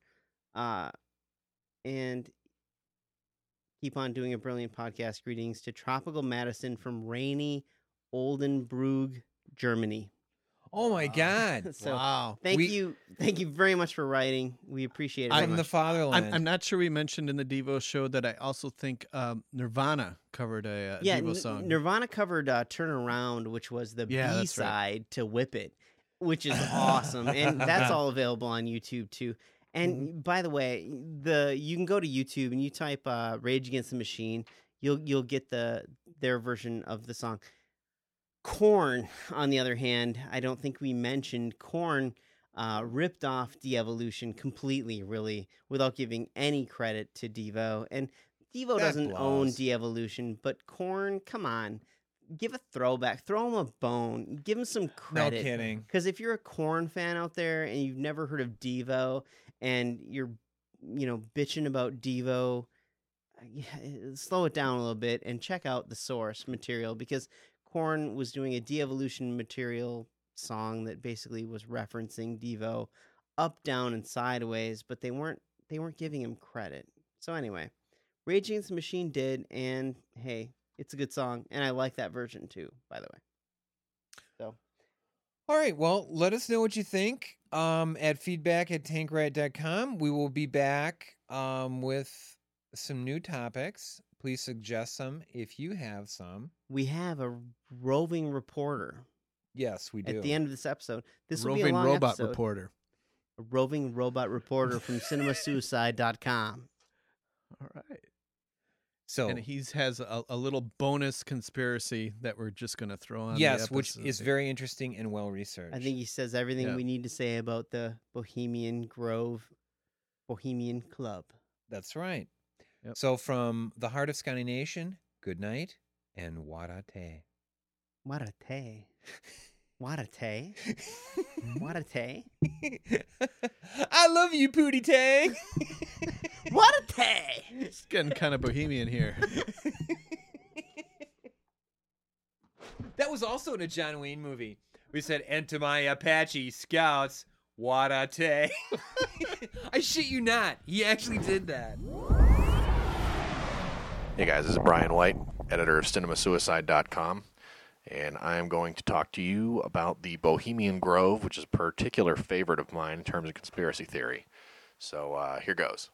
Uh, and keep on doing a brilliant podcast. Greetings to Tropical Madison from rainy Oldenburg, Germany. Oh my God. So wow. thank We- you, thank you very much for writing. We appreciate it. I'm the much. fatherland. I'm, I'm not sure we mentioned in the Devo show that I also think um, Nirvana covered a, uh yeah, Devo N- song. Nirvana covered uh, "Turn Around," which was the Yeah, B that's right. side to "Whip It," which is awesome, and that's all available on YouTube too. And Mm-hmm. by the way, the you can go to YouTube and you type uh, "Rage Against the Machine," you'll you'll get the their version of the song. Korn, on the other hand, I don't think we mentioned Korn. Uh, ripped off De-Evolution completely, really, without giving any credit to Devo. And Devo That doesn't own blows. De-Evolution, but Korn, come on, give a throwback, throw him a bone, give him some credit. no kidding. Because if you're a Korn fan out there and you've never heard of Devo and you're, you know, bitching about Devo, uh, yeah, slow it down a little bit and check out the source material because Korn was doing a de-evolution material song that basically was referencing Devo up, down, and sideways, but they weren't they weren't giving him credit. So anyway, Rage Against the Machine did, and hey, it's a good song, and I like that version too, by the way. So All right. Well, let us know what you think um, at feedback at tankriot.com. We will be back um, with some new topics Please suggest some if you have some. We have a roving reporter Yes, we do. at the end of this episode. This will be a Roving long robot episode. reporter. A roving robot reporter from cinemasuicide.com. All right. so And he has a, a little bonus conspiracy that we're just going to throw on. the yes, which is very interesting and well researched. I think he says everything Yeah. we need to say about the Bohemian Grove Bohemian Club. that's right. Yep. So from the heart of Sconnie Nation, good night and warate. What a tay. What a tay. What. I love you, Pootie Tang. What a. It's getting kind of bohemian here. that was also in a John Wayne movie. We said, "And to my Apache scouts, warate." I shit you not. He actually did that. Hey guys, this is Brian White, editor of cinemasuicide.com, and I am going to talk to you about the Bohemian Grove, which is a particular favorite of mine in terms of conspiracy theory. So uh, here goes.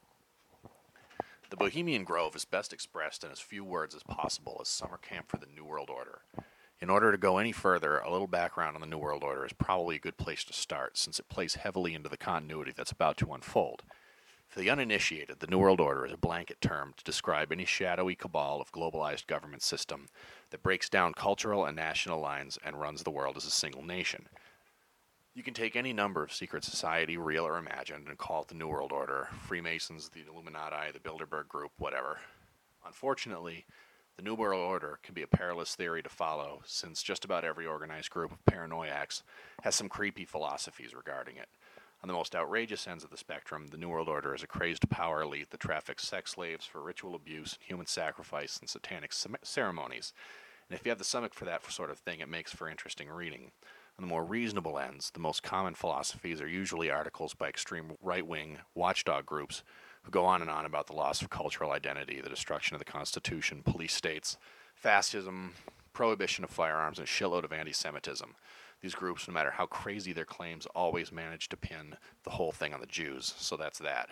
The Bohemian Grove is best expressed in as few words as possible as summer camp for the New World Order. In order to go any further, a little background on the New World Order is probably a good place to start, since it plays heavily into the continuity that's about to unfold. For the uninitiated, the New World Order is a blanket term to describe any shadowy cabal of globalized government system that breaks down cultural and national lines and runs the world as a single nation. You can take any number of secret society, real or imagined, and call it the New World Order, Freemasons, the Illuminati, the Bilderberg Group, whatever. Unfortunately, the New World Order can be a perilous theory to follow, since just about every organized group of paranoiacs has some creepy philosophies regarding it. On the most outrageous ends of the spectrum, the New World Order is a crazed power elite that traffics sex slaves for ritual abuse, human sacrifice, and satanic ceremonies. And if you have the stomach for that sort of thing, it makes for interesting reading. On the more reasonable ends, the most common philosophies are usually articles by extreme right wing watchdog groups who go on and on about the loss of cultural identity, the destruction of the Constitution, police states, fascism, prohibition of firearms, and a shitload of anti Semitism. These groups, no matter how crazy their claims, always manage to pin the whole thing on the Jews, so that's that.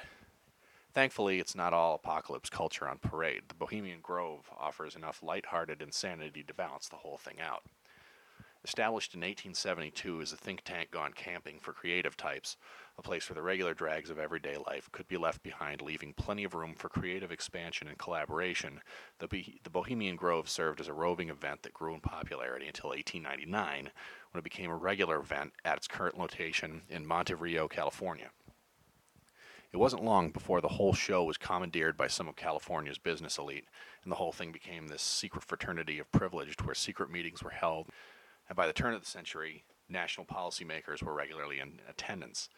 Thankfully, it's not all apocalypse culture on parade. The Bohemian Grove offers enough light-hearted insanity to balance the whole thing out. Established in 1872 as a think tank gone camping for creative types, a place where the regular drags of everyday life could be left behind, leaving plenty of room for creative expansion and collaboration, the, Bo- the Bohemian Grove served as a roving event that grew in popularity until 1899, when it became a regular event at its current location in Monte Rio, California. It wasn't long before the whole show was commandeered by some of California's business elite, and the whole thing became this secret fraternity of privileged where secret meetings were held, and by the turn of the century, national policymakers were regularly in attendance.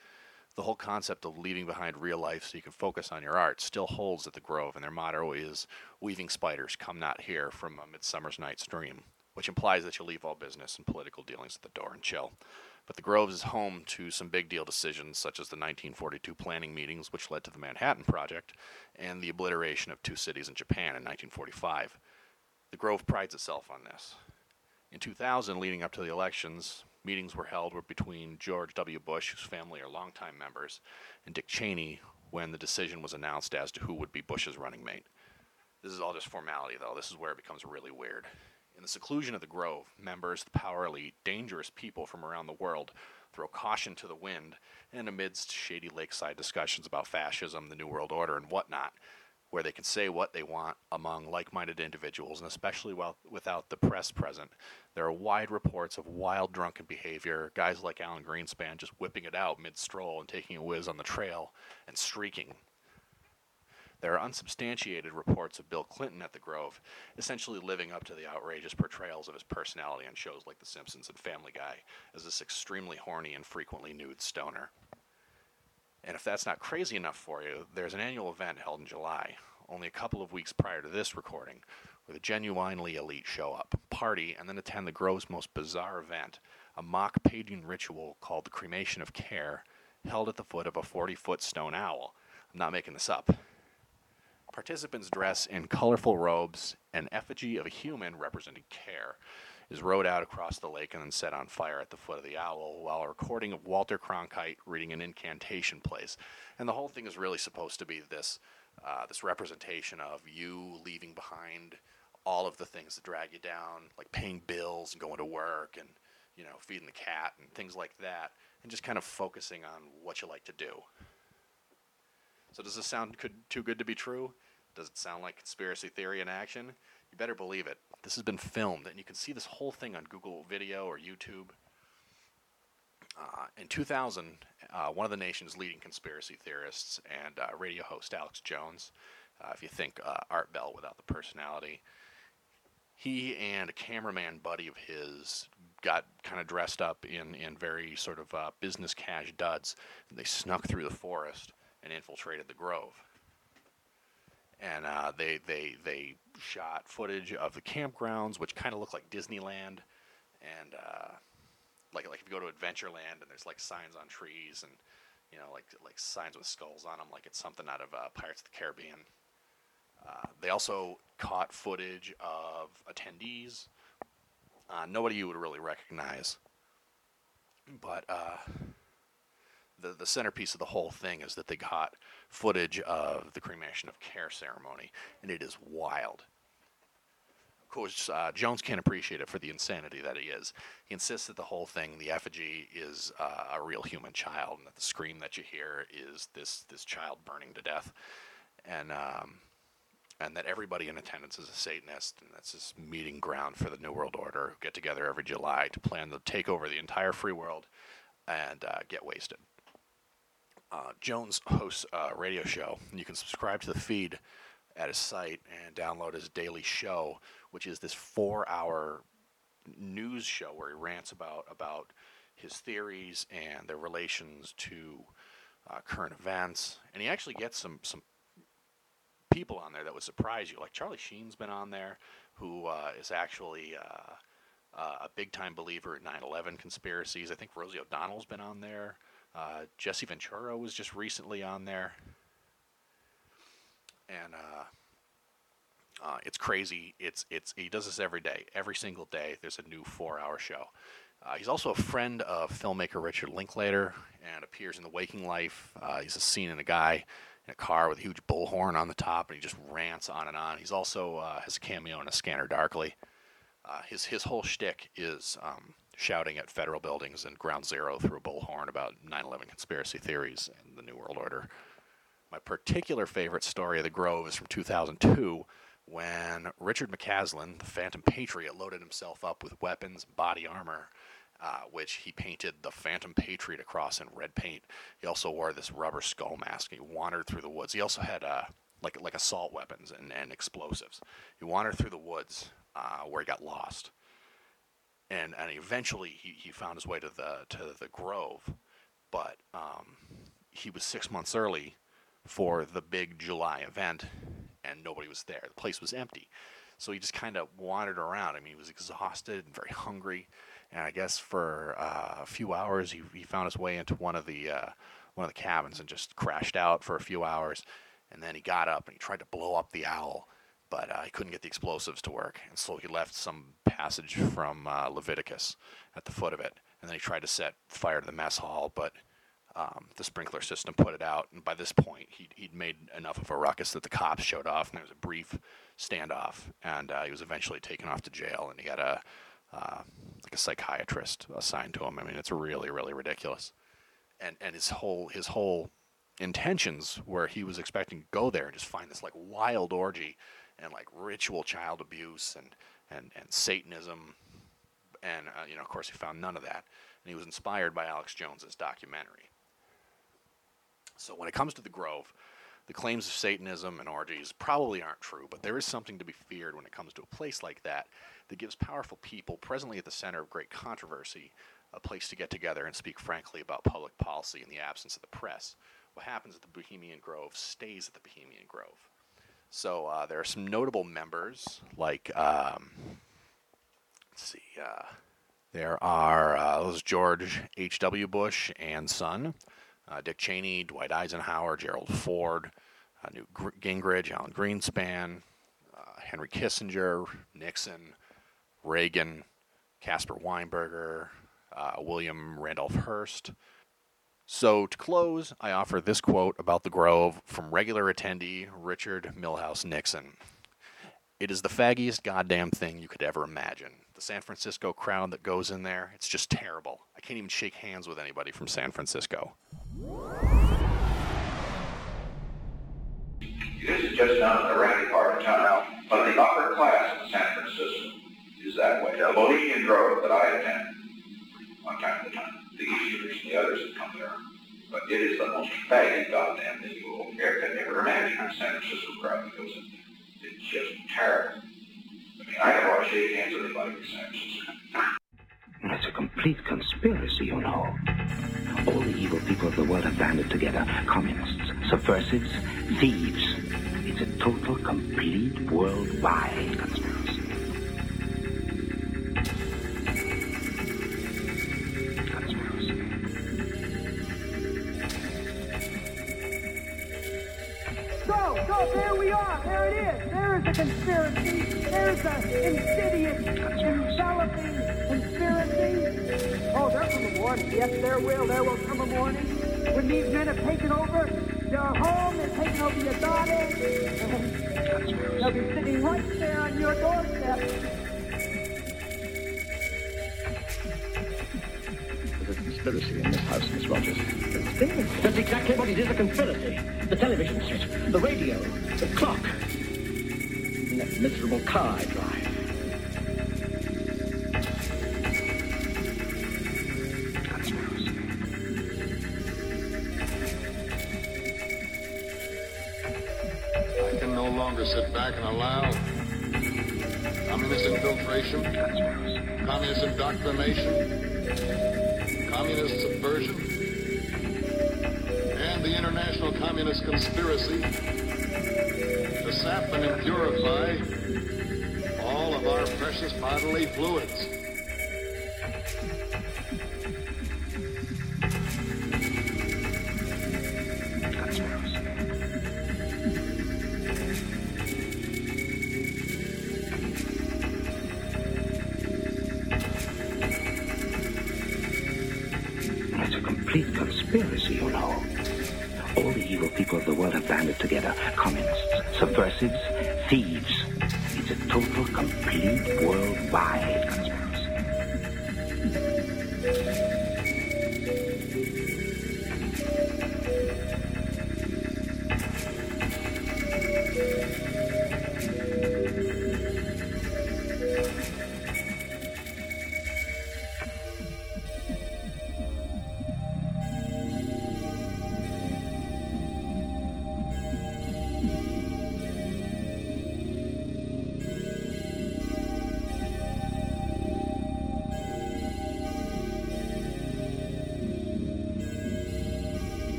The whole concept of leaving behind real life so you can focus on your art still holds at the Grove, and their motto is Weaving Spiders Come Not Here from A Midsummer's Night's Dream, which implies that you leave all business and political dealings at the door and chill. But the Grove is home to some big deal decisions, such as the 1942 planning meetings, which led to the Manhattan Project, and the obliteration of two cities in Japan in 1945. The Grove prides itself on this. In 2000, leading up to the elections, meetings were held between George W. Bush, whose family are longtime members, and Dick Cheney when the decision was announced as to who would be Bush's running mate. This is all just formality, though. This is where it becomes really weird. In the seclusion of the Grove, members, the power elite, dangerous people from around the world throw caution to the wind, and amidst shady lakeside discussions about fascism, the New World Order, and whatnot, where they can say what they want among like minded individuals, and especially while, without the press present. There are wide reports of wild drunken behavior, guys like Alan Greenspan just whipping it out mid stroll and taking a whiz on the trail and streaking. There are unsubstantiated reports of Bill Clinton at the Grove, essentially living up to the outrageous portrayals of his personality on shows like The Simpsons and Family Guy as this extremely horny and frequently nude stoner. And if that's not crazy enough for you, there's an annual event held in July, only a couple of weeks prior to this recording, where the genuinely elite show up, party, and then attend the Grove's most bizarre event, a mock pagan ritual called the Cremation of Care, held at the foot of a 40 foot stone owl. I'm not making this up. Participants dress in colorful robes. An effigy of a human representing care is rowed out across the lake and then set on fire at the foot of the owl, while a recording of Walter Cronkite reading an incantation plays. And the whole thing is really supposed to be this uh, this representation of you leaving behind all of the things that drag you down, like paying bills and going to work and you know feeding the cat and things like that, and just kind of focusing on what you like to do. So does this sound could, too good to be true? Does it sound like conspiracy theory in action? You better believe it. This has been filmed, and you can see this whole thing on Google Video or YouTube. Uh, in 2000, uh, one of the nation's leading conspiracy theorists and uh, radio host Alex Jones, uh, if you think uh, Art Bell without the personality, he and a cameraman buddy of his got kind of dressed up in, in very sort of uh, business cash duds. They snuck through the forest and infiltrated the grove. And uh, they, they, they shot footage of the campgrounds, which kind of look like Disneyland. And uh, like, like if you go to Adventureland and there's like signs on trees and, you know, like, like signs with skulls on them, like it's something out of uh, Pirates of the Caribbean. Uh, they also caught footage of attendees. Uh, nobody you would really recognize. But uh, the the centerpiece of the whole thing is that they got footage of the cremation of care ceremony, and it is wild. Of course, uh, Jones can't appreciate it for the insanity that he is. He insists that the whole thing, the effigy, is uh, a real human child, and that the scream that you hear is this this child burning to death, and um, and that everybody in attendance is a Satanist, and that's this meeting ground for the New World Order who get together every July to plan to take over the entire free world and uh, get wasted. Uh, Jones hosts a radio show, and you can subscribe to the feed at his site and download his daily show, which is this four-hour news show where he rants about about his theories and their relations to uh, current events, and he actually gets some some people on there that would surprise you. Like Charlie Sheen's been on there, who uh, is actually uh, uh, a big time believer in 9 11 conspiracies. I think Rosie O'Donnell's been on there. Uh, Jesse Ventura was just recently on there. And uh, uh, it's crazy. It's it's he does this every day. Every single day, there's a new four-hour show. Uh, he's also a friend of filmmaker Richard Linklater and appears in The Waking Life. Uh, he's a scene in a guy in a car with a huge bullhorn on the top, and he just rants on and on. He's also uh, has a cameo in A Scanner Darkly. His his whole shtick is um, shouting at federal buildings and Ground Zero through a bullhorn about 9/11 conspiracy theories and the New World Order. My particular favorite story of the Grove is from 2002 when Richard McCaslin, the Phantom Patriot, loaded himself up with weapons body armor, uh, which he painted the Phantom Patriot across in red paint. He also wore this rubber skull mask. He wandered through the woods. He also had uh, like like assault weapons and, and explosives. He wandered through the woods uh, where he got lost, and and eventually he, he found his way to the to the Grove, but um, he was six months early for the big July event, and nobody was there. The place was empty. So he just kind of wandered around. I mean, he was exhausted and very hungry, and I guess for uh, a few hours he, he found his way into one of the uh, one of the cabins and just crashed out for a few hours, and then he got up and he tried to blow up the owl, but uh, he couldn't get the explosives to work, and so he left some passage from uh, Leviticus at the foot of it, and then he tried to set fire to the mess hall, but um, the sprinkler system put it out, and by this point, he'd, he'd made enough of a ruckus that the cops showed off, and there was a brief standoff, and uh, he was eventually taken off to jail, and he had a uh, like a psychiatrist assigned to him. I mean, it's really, really ridiculous, and and his whole his whole intentions where he was expecting to go there and just find this like wild orgy and like ritual child abuse and and and Satanism, and uh, you know, of course, he found none of that, and he was inspired by Alex Jones's documentary. So when it comes to the Grove, the claims of Satanism and orgies probably aren't true, but there is something to be feared when it comes to a place like that that gives powerful people, presently at the center of great controversy, a place to get together and speak frankly about public policy in the absence of the press. What happens at the Bohemian Grove stays at the Bohemian Grove. So uh, there are some notable members, like, um, let's see, uh, there are uh, George H.W. Bush and son uh, Dick Cheney, Dwight Eisenhower, Gerald Ford, uh, Newt Gingrich, Alan Greenspan, uh, Henry Kissinger, Nixon, Reagan, Caspar Weinberger, William Randolph Hearst, So, to close, I offer this quote about the Grove from regular attendee Richard Milhous Nixon. It is the faggiest goddamn thing you could ever imagine. The San Francisco crowd that goes in there, it's just terrible. I can't even shake hands with anybody from San Francisco. This is just not the randy part of town, but the upper class in San Francisco is that way. The Bohemian Grove that I attend, one time to time, the Easterners and the others that come there. But it is the most faggy goddamn thing you will ever, ever imagine in San Francisco crowd it's just terrible. I mean, I don't want to shake hands with anybody San Francisco. It's a complete conspiracy, you know. All the evil people of the world have banded together communists, subversives, thieves. It's a total, complete, worldwide. Conspiracy. There we are. There it is. There is a conspiracy. There's a insidious, enveloping conspiracy. Oh, there come a morning. Yes, there will. There will come a morning when these men have taken over your home, they've taken over your daughter, and they'll be sitting right there on your doorstep. There's a conspiracy in this house, Miss Rogers. Conspiracy? That's exactly what it is, a conspiracy. Car I drive. I can no longer sit back and allow communist infiltration, communist indoctrination,